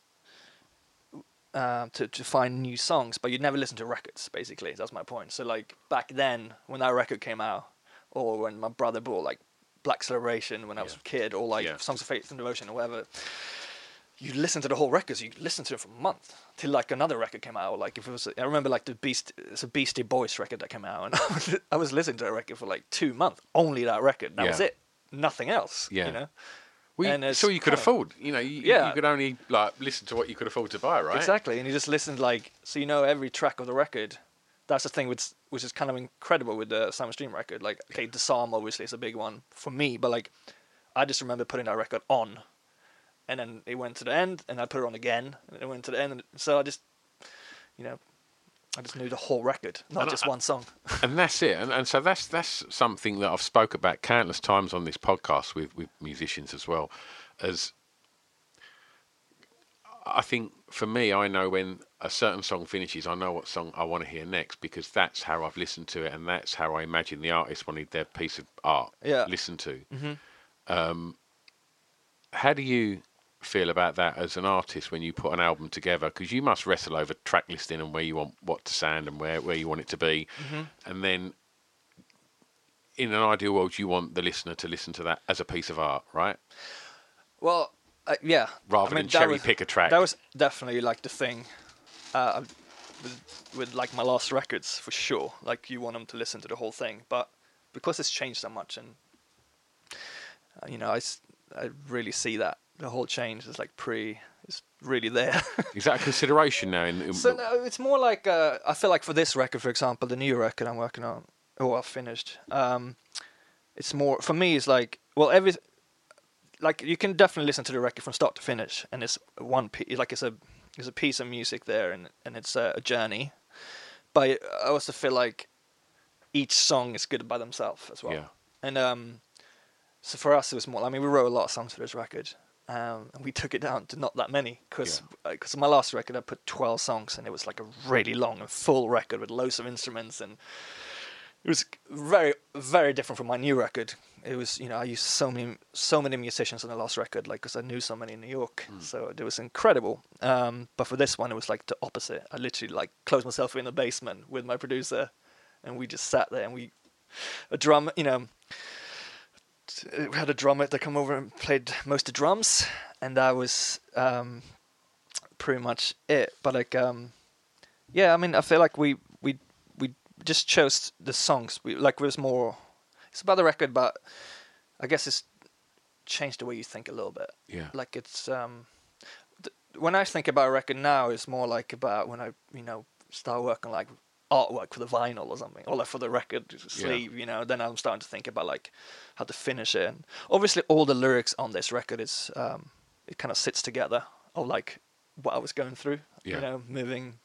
um, to to find new songs, but you'd never listen to records. Basically, that's my point. So like back then, when that record came out, or when my brother bought like Black Celebration when I was a kid, or like Yeah. Songs of Faith and Devotion or whatever, you listen to the whole record. So you listen to it for a month till like another record came out. Like if it was, I remember like the Beast, it's a Beastie Boys record that came out, and I was, I was listening to that record for like two months, only that record. That was it, nothing else. Yeah. you know. well, you, and it's all you could afford. You know, you, Yeah. you could only like listen to what you could afford to buy, right? Exactly, and you just listened like so you know every track of the record. That's the thing which which is kind of incredible with the Siamese Dream record. Like, okay, Disarm obviously is a big one for me, but like, I just remember putting that record on, and then it went to the end, and I put it on again, and it went to the end, and so I just, you know, I just knew the whole record, not And just I- one song. and that's it. And, and so that's that's something that I've spoke about countless times on this podcast with, with musicians as well. As I think for me, I know when a certain song finishes, I know what song I want to hear next because that's how I've listened to it, and that's how I imagine the artist wanted their piece of art Yeah. listened to. Mhm. Um, how do you feel about that as an artist when you put an album together? Because you must wrestle over track listing and where you want what to sound and where, where you want it to be, Mhm. and then in an ideal world, you want the listener to listen to that as a piece of art, right? Well, uh, yeah. Rather I mean, than cherry was- pick a track. That was definitely like the thing uh, with, with like my last records for sure. Like you want them to listen to the whole thing, but because it's changed so much, and uh, you know, I, I really see that the whole change is like pre, it's really there. Is that a consideration now? In, in so no, it's more like uh, I feel like for this record, for example, the new record I'm working on, or I've finished. Um, it's more for me. It's like well, every like you can definitely listen to the record from start to finish, and it's one piece. Like it's a it's a piece of music there, and and it's a, a journey. But I also feel like each song is good by themselves as well. Yeah. And um, so for us, it was more. I mean, we wrote a lot of songs for this record, um, and we took it down to not that many because because my last record I put twelve songs, and it was like a really long and full record with loads of instruments, and it was very very different from my new record. It was you know I used so many so many musicians on the last record, like because I knew so many in New York, so it was incredible. Um, but for this one, it was like the opposite. I literally like closed myself in the basement with my producer, and we just sat there and we a drum you know we had a drummer that come over and played most of the drums, and that was um, pretty much it. But like, um, yeah, I mean, I feel like we we we just chose the songs. We like it was more. It's about the record, but I guess it's changed the way you think a little bit. Yeah. Like it's um, th- when I think about a record now, it's more like about when I you know start working like artwork for the vinyl or something, or like for the record sleeve. You know, then I'm starting to think about like how to finish it. And obviously, all the lyrics on this record is um, it kind of sits together. Of like what I was going through. Yeah. You know, moving.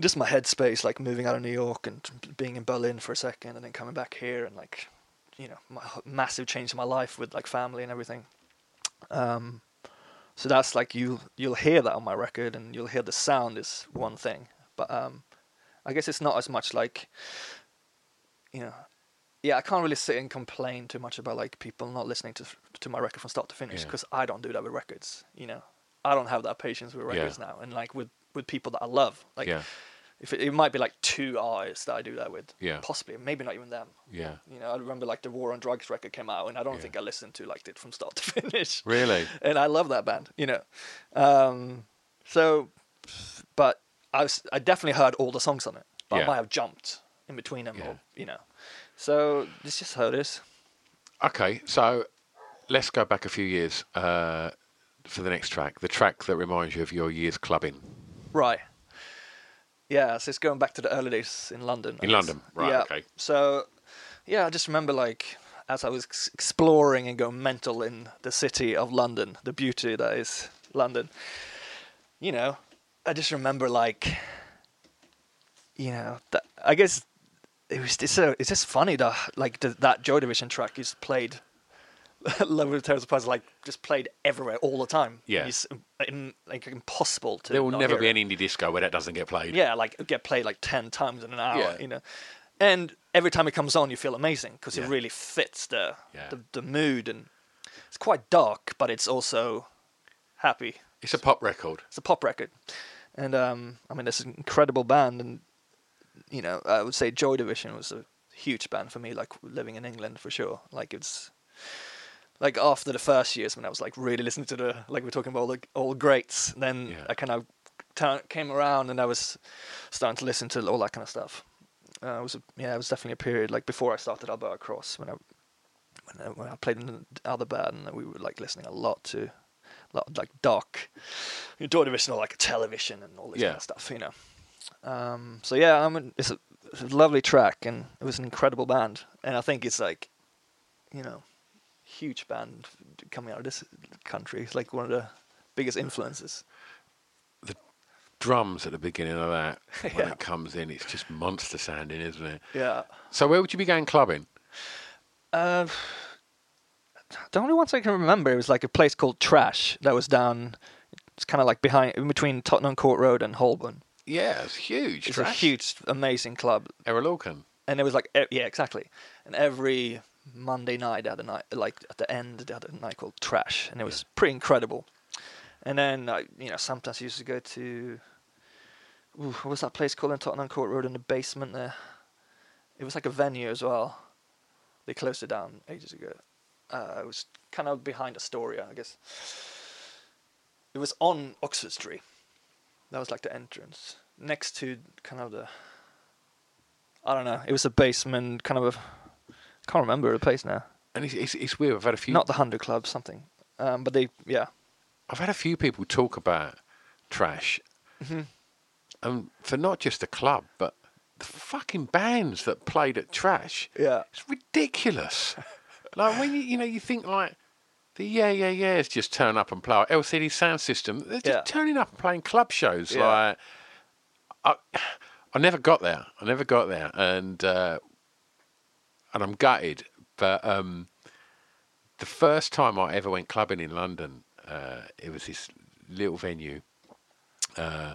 Just my headspace, like moving out of New York and being in Berlin for a second, and then coming back here, and like, you know, my massive change in my life with like family and everything. Um, so that's like you you'll hear that on my record, and you'll hear the sound is one thing, but um, I guess it's not as much like, you know, yeah, I can't really sit and complain too much about like people not listening to to my record from start to finish Yeah. because I don't do that with records. You know, I don't have that patience with Yeah. records now, and like with with people that I love, like Yeah. if it, it might be like two artists that I do that with, Yeah. possibly, maybe not even them. Yeah. You know, I remember like the War on Drugs record came out, and I don't Yeah. think I listened to like it from start to finish. Really? and I love that band. You know, um, so, but I was I definitely heard all the songs on it, but Yeah. I might have jumped in between them, Yeah. or you know. So this just how it is. Okay, so let's go back a few years uh, for the next track. The track that reminds you of your years clubbing. Right. Yeah, so it's going back to the early days in London. In. London, right, Yeah. okay. So, yeah, I just remember like as I was exploring and going mental in the city of London, the beauty that is London. You know, I just remember like, you know, that I guess it was it's, so, it's just funny that like the, that Joy Division track is played. Love with Terror Surprise like just played everywhere all the time. Yeah. it's um, like impossible to. There will never be an indie disco where that doesn't get played. Yeah, like get played like ten times in an hour. Yeah. You know, and every time it comes on, you feel amazing because Yeah. it really fits the, Yeah. the the mood, and it's quite dark, but it's also happy. It's a pop record. It's a pop record, and um, I mean, it's an incredible band, and you know, I would say Joy Division was a huge band for me. Like living in England for sure. Like it's like after the first years when I was like really listening to the like we're talking about all the old greats, then Yeah. I kind of turn, came around and I was starting to listen to all that kind of stuff. Uh, it was a, yeah, it was definitely a period like before I started Alberta Cross when I when I, when I played in the other band and we were like listening a lot to a lot of, like dark Joy Division or like a television and all this Yeah. kind of stuff, you know. Um, so yeah, I mean, it's a, it's a lovely track and it was an incredible band and I think it's like, you know, huge band coming out of this country. It's like one of the biggest influences. The drums at the beginning of that, when Yeah. it comes in, it's just monster sounding, isn't it? Yeah. So where would you be going clubbing? Uh, the only ones I can remember it was like a place called Trash that was down. It's kind of like behind, in between Tottenham Court Road and Holborn. Yeah, it's huge. It's Trash. a huge, amazing club, Erol and it was like, yeah, exactly. And every Monday night, they had a night, like at the end, they had a night called Trash, and it was pretty incredible. And then, I, you know, sometimes I used to go to, ooh, what was that place called in Tottenham Court Road in the basement there? It was like a venue as well. They closed it down ages ago. Uh, it was kind of behind Astoria, I guess. It was on Oxford Street. That was like the entrance, next to kind of the. I don't know. It was a basement, kind of a. Can't remember the place now. And it's, it's, it's weird. I've had a few. Not the Hundred Club, something. Um, but they, yeah, I've had a few people talk about trash, Mm-hmm. and for not just the club, but the fucking bands that played at trash. yeah, It's ridiculous. like when you you know you think like the yeah yeah yeahs just turn up and play our LCD sound system. They're just Yeah. turning up and playing club shows. Yeah. Like I I never got there. I never got there, and uh, and I'm gutted. But um, the first time I ever went clubbing in London, uh, it was this little venue uh,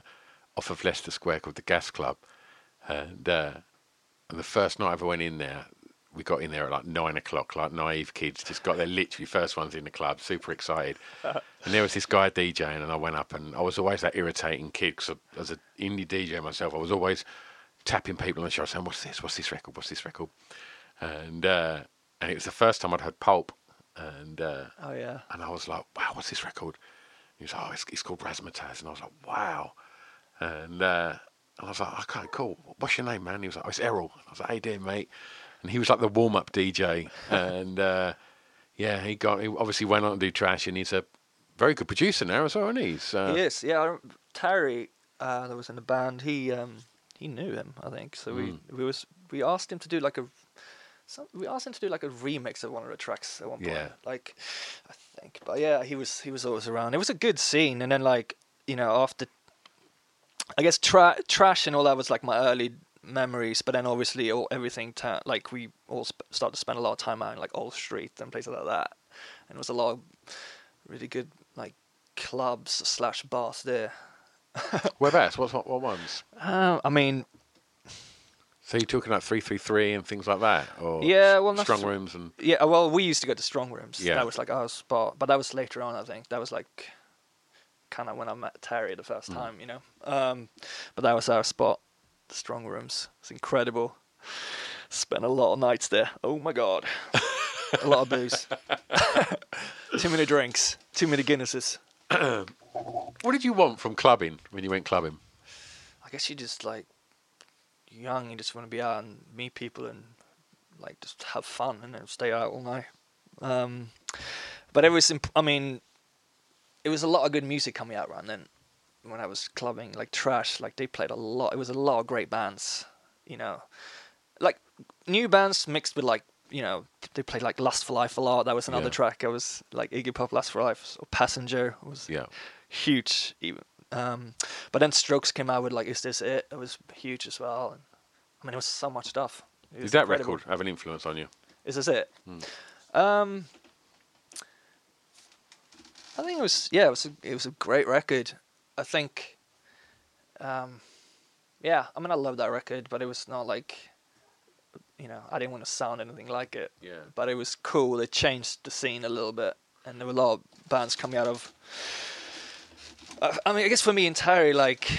off of Leicester Square called the Gas Club, and, uh, and the first night I ever went in there, we got in there at like nine o'clock, like naive kids, just got there literally first ones in the club, super excited. and there was this guy DJing, and I went up, and I was always that irritating kid because as an indie DJ myself, I was always tapping people on the shoulder saying, "What's this? What's this record? What's this record?" And uh, and it was the first time I'd heard Pulp, and uh, oh yeah, and I was like, "Wow, what's this record?" He was like, "Oh, it's, it's called Razzmatazz," and I was like, "Wow." And uh, and I was like, "Okay, cool. What's your name, man?" He was like, oh, "It's Erol." I was like, "Hey, dear mate," and he was like the warm-up DJ, and uh, yeah, he got he obviously went on to do Trash, and he's a very good producer now as well, isn't he? He's, uh, he is. Yeah, I Terry, uh, that was in the band. He um, he knew him, I think. So we we was we asked him to do like a. Some, we asked him to do like a remix of one of the tracks at one point. Yeah. Like, I think, but yeah, he was he was always around. It was a good scene, and then like you know, after I guess tra- trash and all that was like my early memories, but then obviously all everything ta- like we all sp- started to spend a lot of time out in like Old Street and places like that, and it was a lot of really good like clubs slash bars there. Whereabouts? What, what what ones? Um, I mean, So you're talking like three three three and things like that, or yeah, well, not strong str- rooms and yeah. Well, we used to go to strong rooms. Yeah. that was like our spot, but that was later on. I think that was like kind of when I met Terry the first Mm. time, you know. Um, but that was our spot, the strong rooms. It's incredible. Spent a lot of nights there. Oh my god, a lot of booze, too many drinks, too many Guinnesses. what did you want from clubbing when you went clubbing? I guess you just like young, you just want to be out and meet people and like just have fun and then stay out all night. Um, but it was, imp- I mean, it was a lot of good music coming out around then. When I was clubbing, like Trash, like they played a lot. It was a lot of great bands, you know, like new bands mixed with like you know they played like Lust for Life a lot. That was another Yeah. track. I was like Iggy Pop, Lust for Life, or Passenger was Yeah. huge. Even um, but then Strokes came out with like Is This It? It was huge as well. And, I mean, it was so much stuff. Did that incredible. record have an influence on you? Is This It? Hmm. Um, I think it was yeah, it was a, it was a great record. I think, um, yeah, I mean I love that record, but it was not like, you know, I didn't want to sound anything like it. Yeah. But it was cool. It changed the scene a little bit, and there were a lot of bands coming out of. I, I mean, I guess for me Terry, like,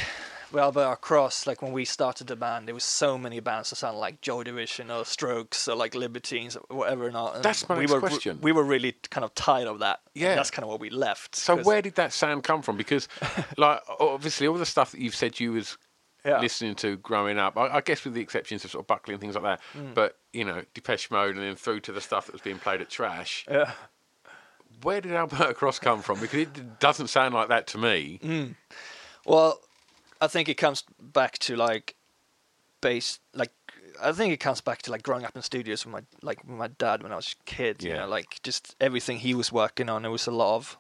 well, Alberta Cross, like when we started the band, there was so many bands that sounded like Joy Division or Strokes or like Libertines or whatever. Not. and That's my we were, question. We were really kind of tired of that. and Yeah. that's kind of what we left. So where did that sound come from? Because, like, obviously, all the stuff that you've said you was Yeah. listening to growing up, I, I guess with the exceptions of sort of Buckley and things like that, Mm. but you know, Depeche Mode, and then through to the stuff that was being played at Trash. Yeah. Where did Alberta Cross come from? Because it doesn't sound like that to me. Mm. Well, I think it comes back to like base like I think it comes back to like growing up in studios with my like with my dad when I was a kid. You Yeah. know, like just everything he was working on. It was a lot of.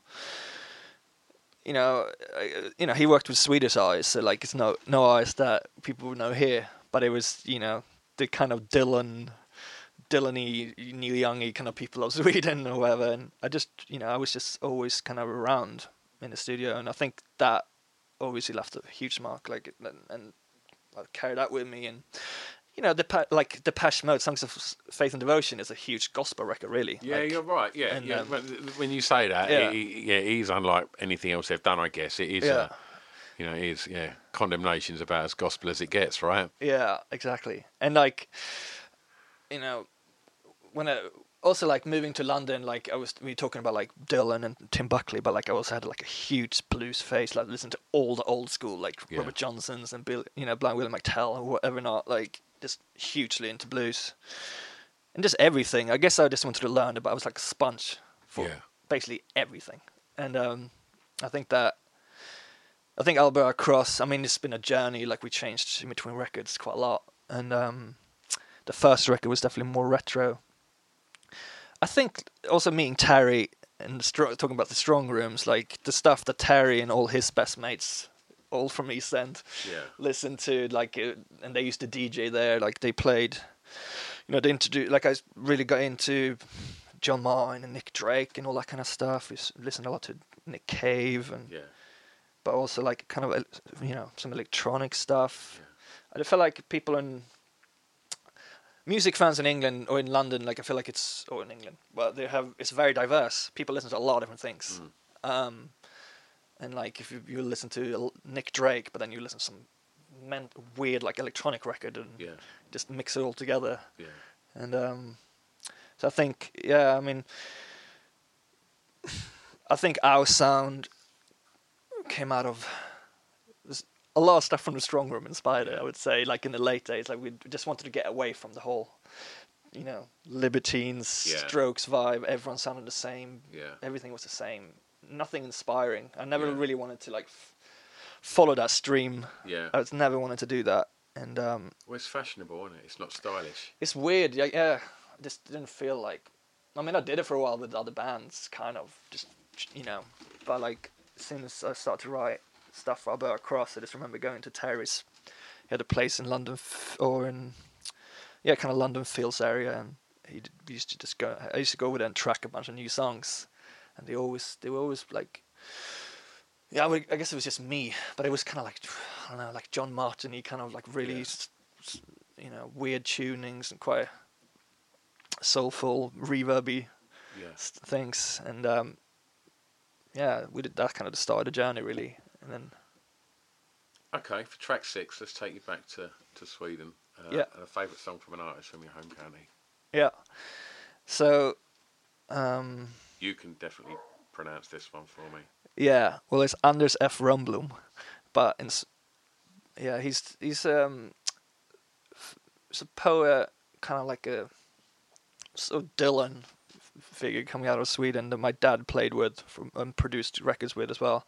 You know, uh, you know, he worked with Swedish eyes, so like it's no no eyes that people would know here. But it was, you know, the kind of Dylan, Dylan-y, Neil Young-y kind of people of Sweden or whatever. And I just, you know, I was just always kind of around in the studio, and I think that obviously left a huge mark. Like, and, and I carried that with me, and you know, the like the Depeche Mode, Songs of Faith and Devotion is a huge gospel record, really. Yeah, Like, you're right. Yeah, and, yeah. um, when you say that, yeah. it, yeah, it is unlike anything else they've done. I guess it is. Yeah. Uh, you know, it is. Yeah, condemnation's about as gospel as it gets, right? Yeah, exactly. And like, you know, when I also like moving to London, like I was we were talking about like Dylan and Tim Buckley, but like I also had like a huge blues face, like listen to all the old school, like Yeah. Robert Johnson's and Bill, you know, Blind Willie McTell or whatever not, like just hugely into blues and just everything. I guess I just wanted to learn about. I was like a sponge for Yeah. basically everything, and um, I think that I think Alberta Cross. I mean, it's been a journey. Like we changed in between records quite a lot, and um, the first record was definitely more retro. I think also meeting Terry and stro- talking about the strong rooms, like the stuff that Terry and all his best mates, all from East End, Yeah. listened to. Like, uh, and they used to DJ there. Like they played, you know, they introduced. Like I really got into John Martyn and Nick Drake and all that kind of stuff. We listened a lot to Nick Cave and Yeah. but also like kind of you know some electronic stuff. I felt like people in music fans in England or in London, like I feel like it's or in England, well they have it's very diverse. People listen to a lot of different things, um, and like if you, you listen to Nick Drake, but then you listen to some men- weird like electronic record and Yeah. just mix it all together. Yeah. And um, so I think, yeah, I mean, I think our sound came out of a lot of stuff from the strong room inspired it. I would say, like in the late days, like we just wanted to get away from the whole, you know, libertines, Yeah. strokes vibe. Everyone sounded the same. Yeah. Everything was the same. Nothing inspiring. I never Yeah. really wanted to like f- follow that stream. Yeah. I was never wanted to do that. And um, Well, it's fashionable, isn't it? It's not stylish. it's weird. Yeah, yeah. I just didn't feel like. I mean, I did it for a while with other bands, kind of, just you know. But like, as soon as I started to write stuff Alberta Cross. I just remember going to Terry's. He had a place in London f- or in yeah, kind of London Fields area, and he d- used to just go. I used to go over there and track a bunch of new songs, and they always they were always like. Yeah, I, would, I guess it was just me, but it was kind of like I don't know, like John Martyn. He kind of like really, s- s- you know, weird tunings and quite soulful, reverby Yeah. things, and um, yeah, we did that kind of the start of the journey really, and then Okay, for track six, let's take you back to, to Sweden. Uh, Yeah. and A favourite song from an artist from your home county. yeah, so um, You can definitely pronounce this one for me. Yeah, well, it's Anders F. Rönnblom, but in, yeah, he's he's um, f- he's a poet, kind of like a of Dylan figure coming out of Sweden that my dad played with from, and produced records with as well.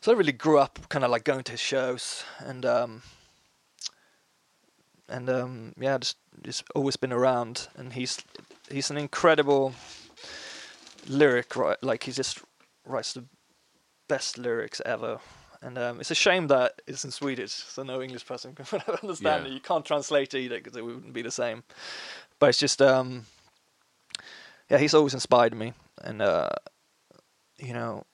So I really grew up kind of like going to his shows and um, and um, yeah, just just always been around. And he's he's an incredible lyric, right? Like he just writes the best lyrics ever. And um, it's a shame that it's in Swedish, so no English person can understand Yeah. it. You can't translate it either because it wouldn't be the same. But it's just, um, yeah, he's always inspired me, and uh, you know,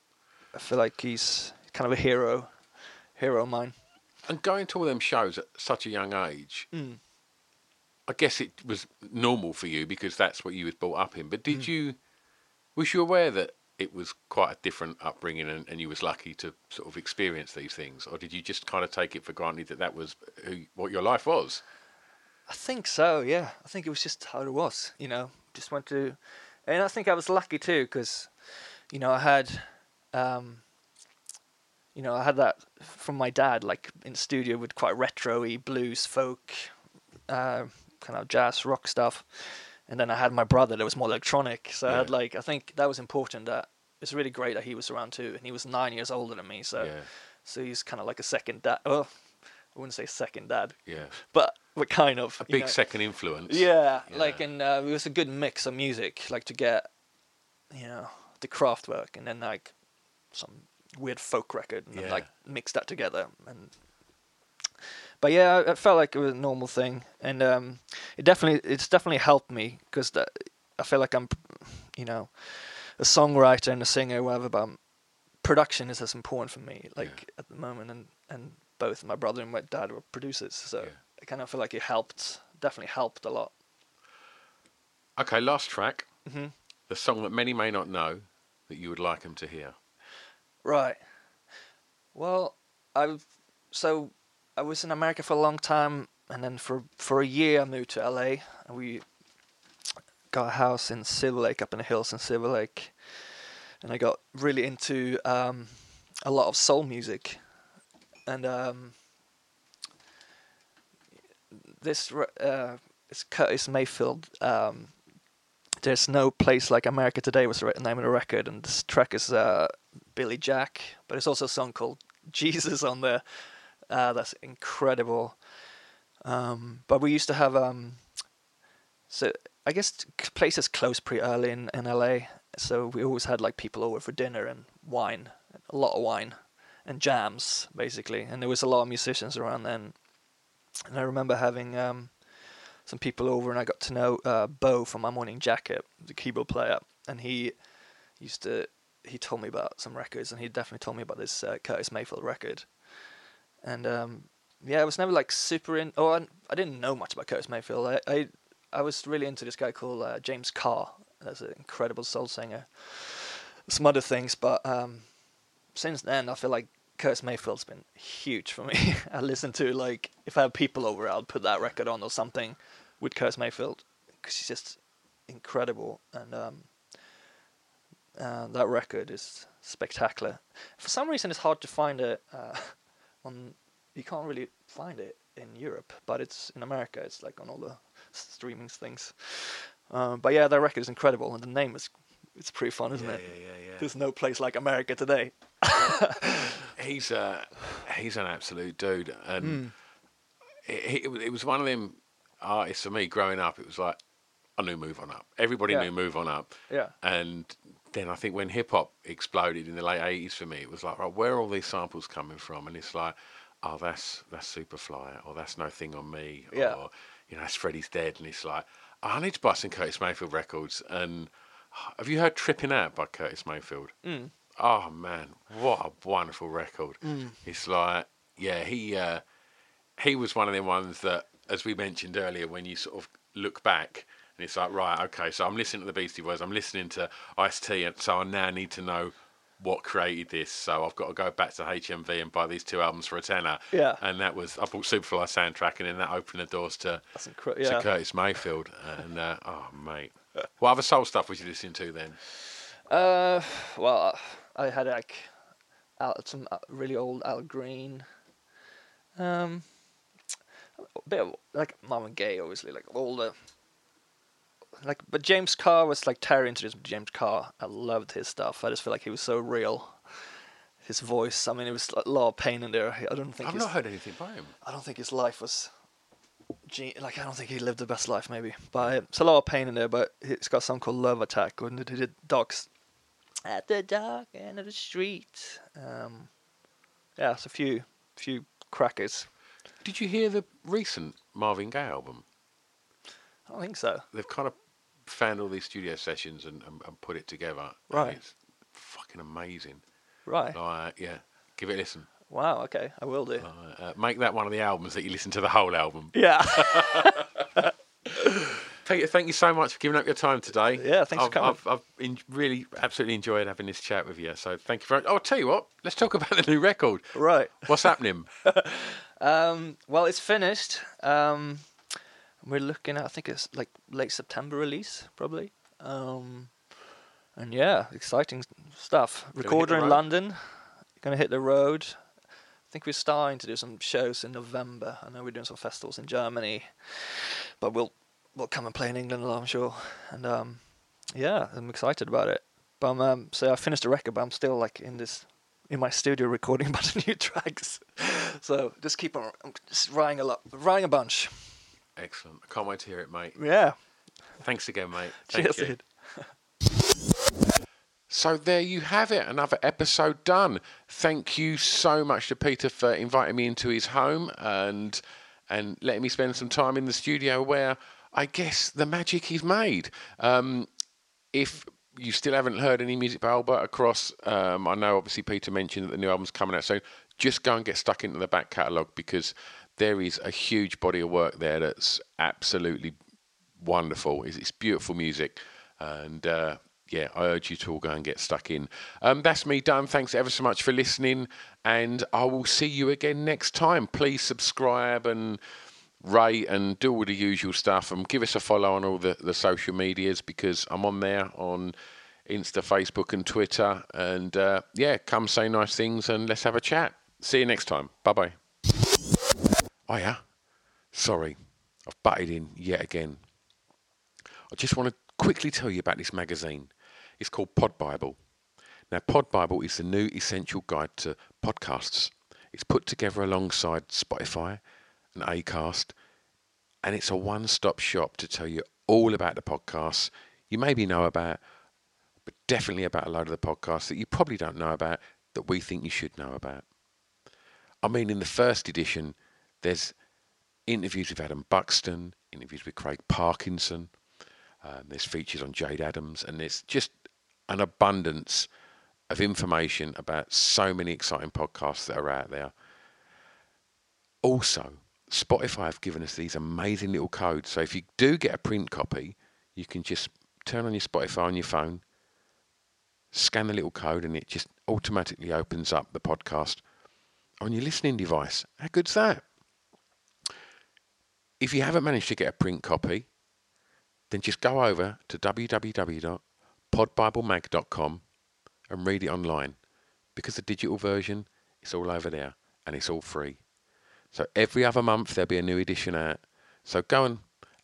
I feel like he's kind of a hero, hero of mine. And going to all them shows at such a young age, Mm. I guess it was normal for you because that's what you was brought up in. But did Mm. you, was you aware that it was quite a different upbringing and, and you was lucky to sort of experience these things? Or did you just kind of take it for granted that that was who, what your life was? I think so. Yeah, I think it was just how it was. You know, just went to, and I think I was lucky too because, you know, I had, um, you know, I had that from my dad, like in studio with quite retro-y blues, folk, uh, kind of jazz, rock stuff, and then I had my brother that was more electronic. So I had like, I think that was important. That it's really great that he was around too, and he was nine years older than me. So, Yeah. so he's kind of like a second dad. Oh, I wouldn't say second dad, Yeah. but but kind of A big know. second influence. Yeah, Yeah. like and uh, it was a good mix of music, like to get, you know, the Kraftwerk and then like some weird folk record and then, Yeah. like mix that together and. But yeah, I- I felt like it was a normal thing, and um, it definitely it's definitely helped me because I feel like I'm, you know, a songwriter and a singer, whatever. But um, production is as important for me, like at the moment, and and both my brother and my dad were producers, so I kind of feel like it helped, definitely helped a lot. Okay, last track. Mhm. The song that many may not know that you would like them to hear. Right. Well, I've so I was in America for a long time, and then for for a year I moved to LA, and we got a house in Silver Lake, up in the hills in Silver Lake, and I got really into um, a lot of soul music, and um, this uh, it's Curtis Mayfield. Um, there's no place like America today was the name of the record, and this track is uh, Billy Jack, but it's also a song called Jesus on there. Uh, that's incredible. Um, but we used to have um, so I guess places closed pretty early in, in LA, so we always had like people over for dinner and wine, a lot of wine, and jams basically, and there was a lot of musicians around then. And I remember having um, some people over, and I got to know uh, Bo from My Morning Jacket, the keyboard player, and he used to. He told me about some records, and he definitely told me about this uh, Curtis Mayfield record. And um, yeah, I was never like super in. Oh, I, I didn't know much about Curtis Mayfield. I I, I was really into this guy called uh, James Carr. That's an incredible soul singer. Some other things, but um, since then, I feel like Curtis Mayfield's been huge for me. I listen to like if I have people over, I'll put that record on or something with Curtis Mayfield because he's just incredible, and um, uh, that record is spectacular. For some reason, it's hard to find it uh, on. You can't really find it in Europe, but it's in America. It's like on all the streaming things. Um, but yeah, that record is incredible, and the name is it's pretty fun, isn't Yeah, it? yeah, yeah, yeah. There's no place like America today. He's uh, he's an absolute dude, and Mm. it, it, it was one of them artists for me growing up. It was like I knew Move On Up. Everybody Yeah. knew Move On Up. Yeah. And then I think when hip hop exploded in the late eighties for me, it was like, right, where are all these samples coming from? And it's like, oh, that's that's Superfly, or that's No Thing on Me, Yeah. or you know, that's Freddie's Dead, and it's like, oh, I need to buy some Curtis Mayfield records. And have you heard Tripping Out by Curtis Mayfield? Mm. Oh man, what a wonderful record! Mm. It's like, yeah, he uh, he was one of the ones that, as we mentioned earlier, when you sort of look back and it's like, right, okay, so I'm listening to the Beastie Boys, I'm listening to Ice T, and so I now need to know what created this. So I've got to go back to HMV and buy these two albums for a tenner. Yeah. And that was I bought Superfly soundtrack, and then that opened the doors to incre- to yeah. Curtis Mayfield. And uh, oh mate, what other soul stuff was you listening to then? Uh, well, I had like Al, some uh, really old Al Green. Um, a bit of, like Marvin Gaye, obviously, like all the like. But James Carr was like Terry introduced me to James Carr. I loved his stuff. I just feel like he was so real. His voice. I mean, it was a lot of pain in there. I don't think I've not heard anything by him. I don't think his life was. Like I don't think he lived the best life, maybe. But it's a lot of pain in there. But it's got something called Love Attack, and he did Docs at the dark end of the street. Um, yeah, it's a few few crackers. Did you hear the recent Marvin Gaye album? I don't think so. They've kind of found all these studio sessions and, and, and put it together. Right. it's fucking amazing. Right. Like, yeah, give it a listen. Wow. Okay, I will do. Uh, uh, make that one of the albums that you listen to the whole album. Yeah. Peter, thank you so much for giving up your time today. Yeah, thanks for I've, coming. I've, I've en- really absolutely enjoyed having this chat with you. So thank you very much. Oh, I'll tell you what, let's talk about the new record. Right. What's happening? Um, well, it's finished. Um, we're looking at I think it's like late September release probably. Um, and yeah, exciting stuff. Recorder in? London. Gonna hit the road. I think we're starting to do some shows in November. I know we're doing some festivals in Germany, but we'll we'll come and play in England, I'm sure. And um, yeah, I'm excited about it. But um, um, so I finished the record, but I'm still like in this in my studio recording about new tracks. so just keep on I'm just writing a lot, writing a bunch. Excellent. I can't wait to hear it, mate. Yeah. Thanks again, mate. Thank Cheers. So there you have it, another episode done. Thank you so much to Peter for inviting me into his home and and letting me spend some time in the studio where I guess the magic is made. Um, if you still haven't heard any music by Albert across, um, I know obviously Peter mentioned that the new album's coming out soon. Just go and get stuck into the back catalogue because there is a huge body of work there that's absolutely wonderful. It's, it's beautiful music, and uh, yeah, I urge you to all go and get stuck in. Um, that's me done. Thanks ever so much for listening, and I will see you again next time. Please subscribe and rate and do all the usual stuff, and give us a follow on all the, the social medias because I'm on there on Insta, Facebook, and Twitter. And uh, yeah, come say nice things and let's have a chat. See you next time. Bye bye. Oh yeah, sorry, I've butted in yet again. I just want to quickly tell you about this magazine. It's called Pod Bible. Now, Pod Bible is the new essential guide to podcasts. It's put together alongside Spotify and Acast, and it's a one-stop shop to tell you all about the podcasts you maybe know about, but definitely about a load of the podcasts that you probably don't know about that we think you should know about. I mean, in the first edition, there's interviews with Adam Buxton, interviews with Craig Parkinson, um, there's features on Jade Adams, and there's just an abundance of information about so many exciting podcasts that are out there. Also, Spotify have given us these amazing little codes. So if you do get a print copy, you can just turn on your Spotify on your phone, scan the little code, and it just automatically opens up the podcast on your listening device. How good's that? If you haven't managed to get a print copy, then just go over to www.podbiblemag.com and read it online because the digital version is all over there and it's all free. So every other month there'll be a new edition out. So go and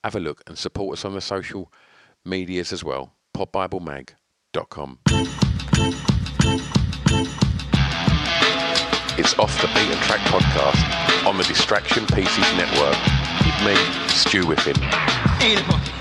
have a look and support us on the social medias as well. podbiblemag.com. It's Off the beat and Track podcast on the Distraction Pieces Network with me, Stu Whiffin.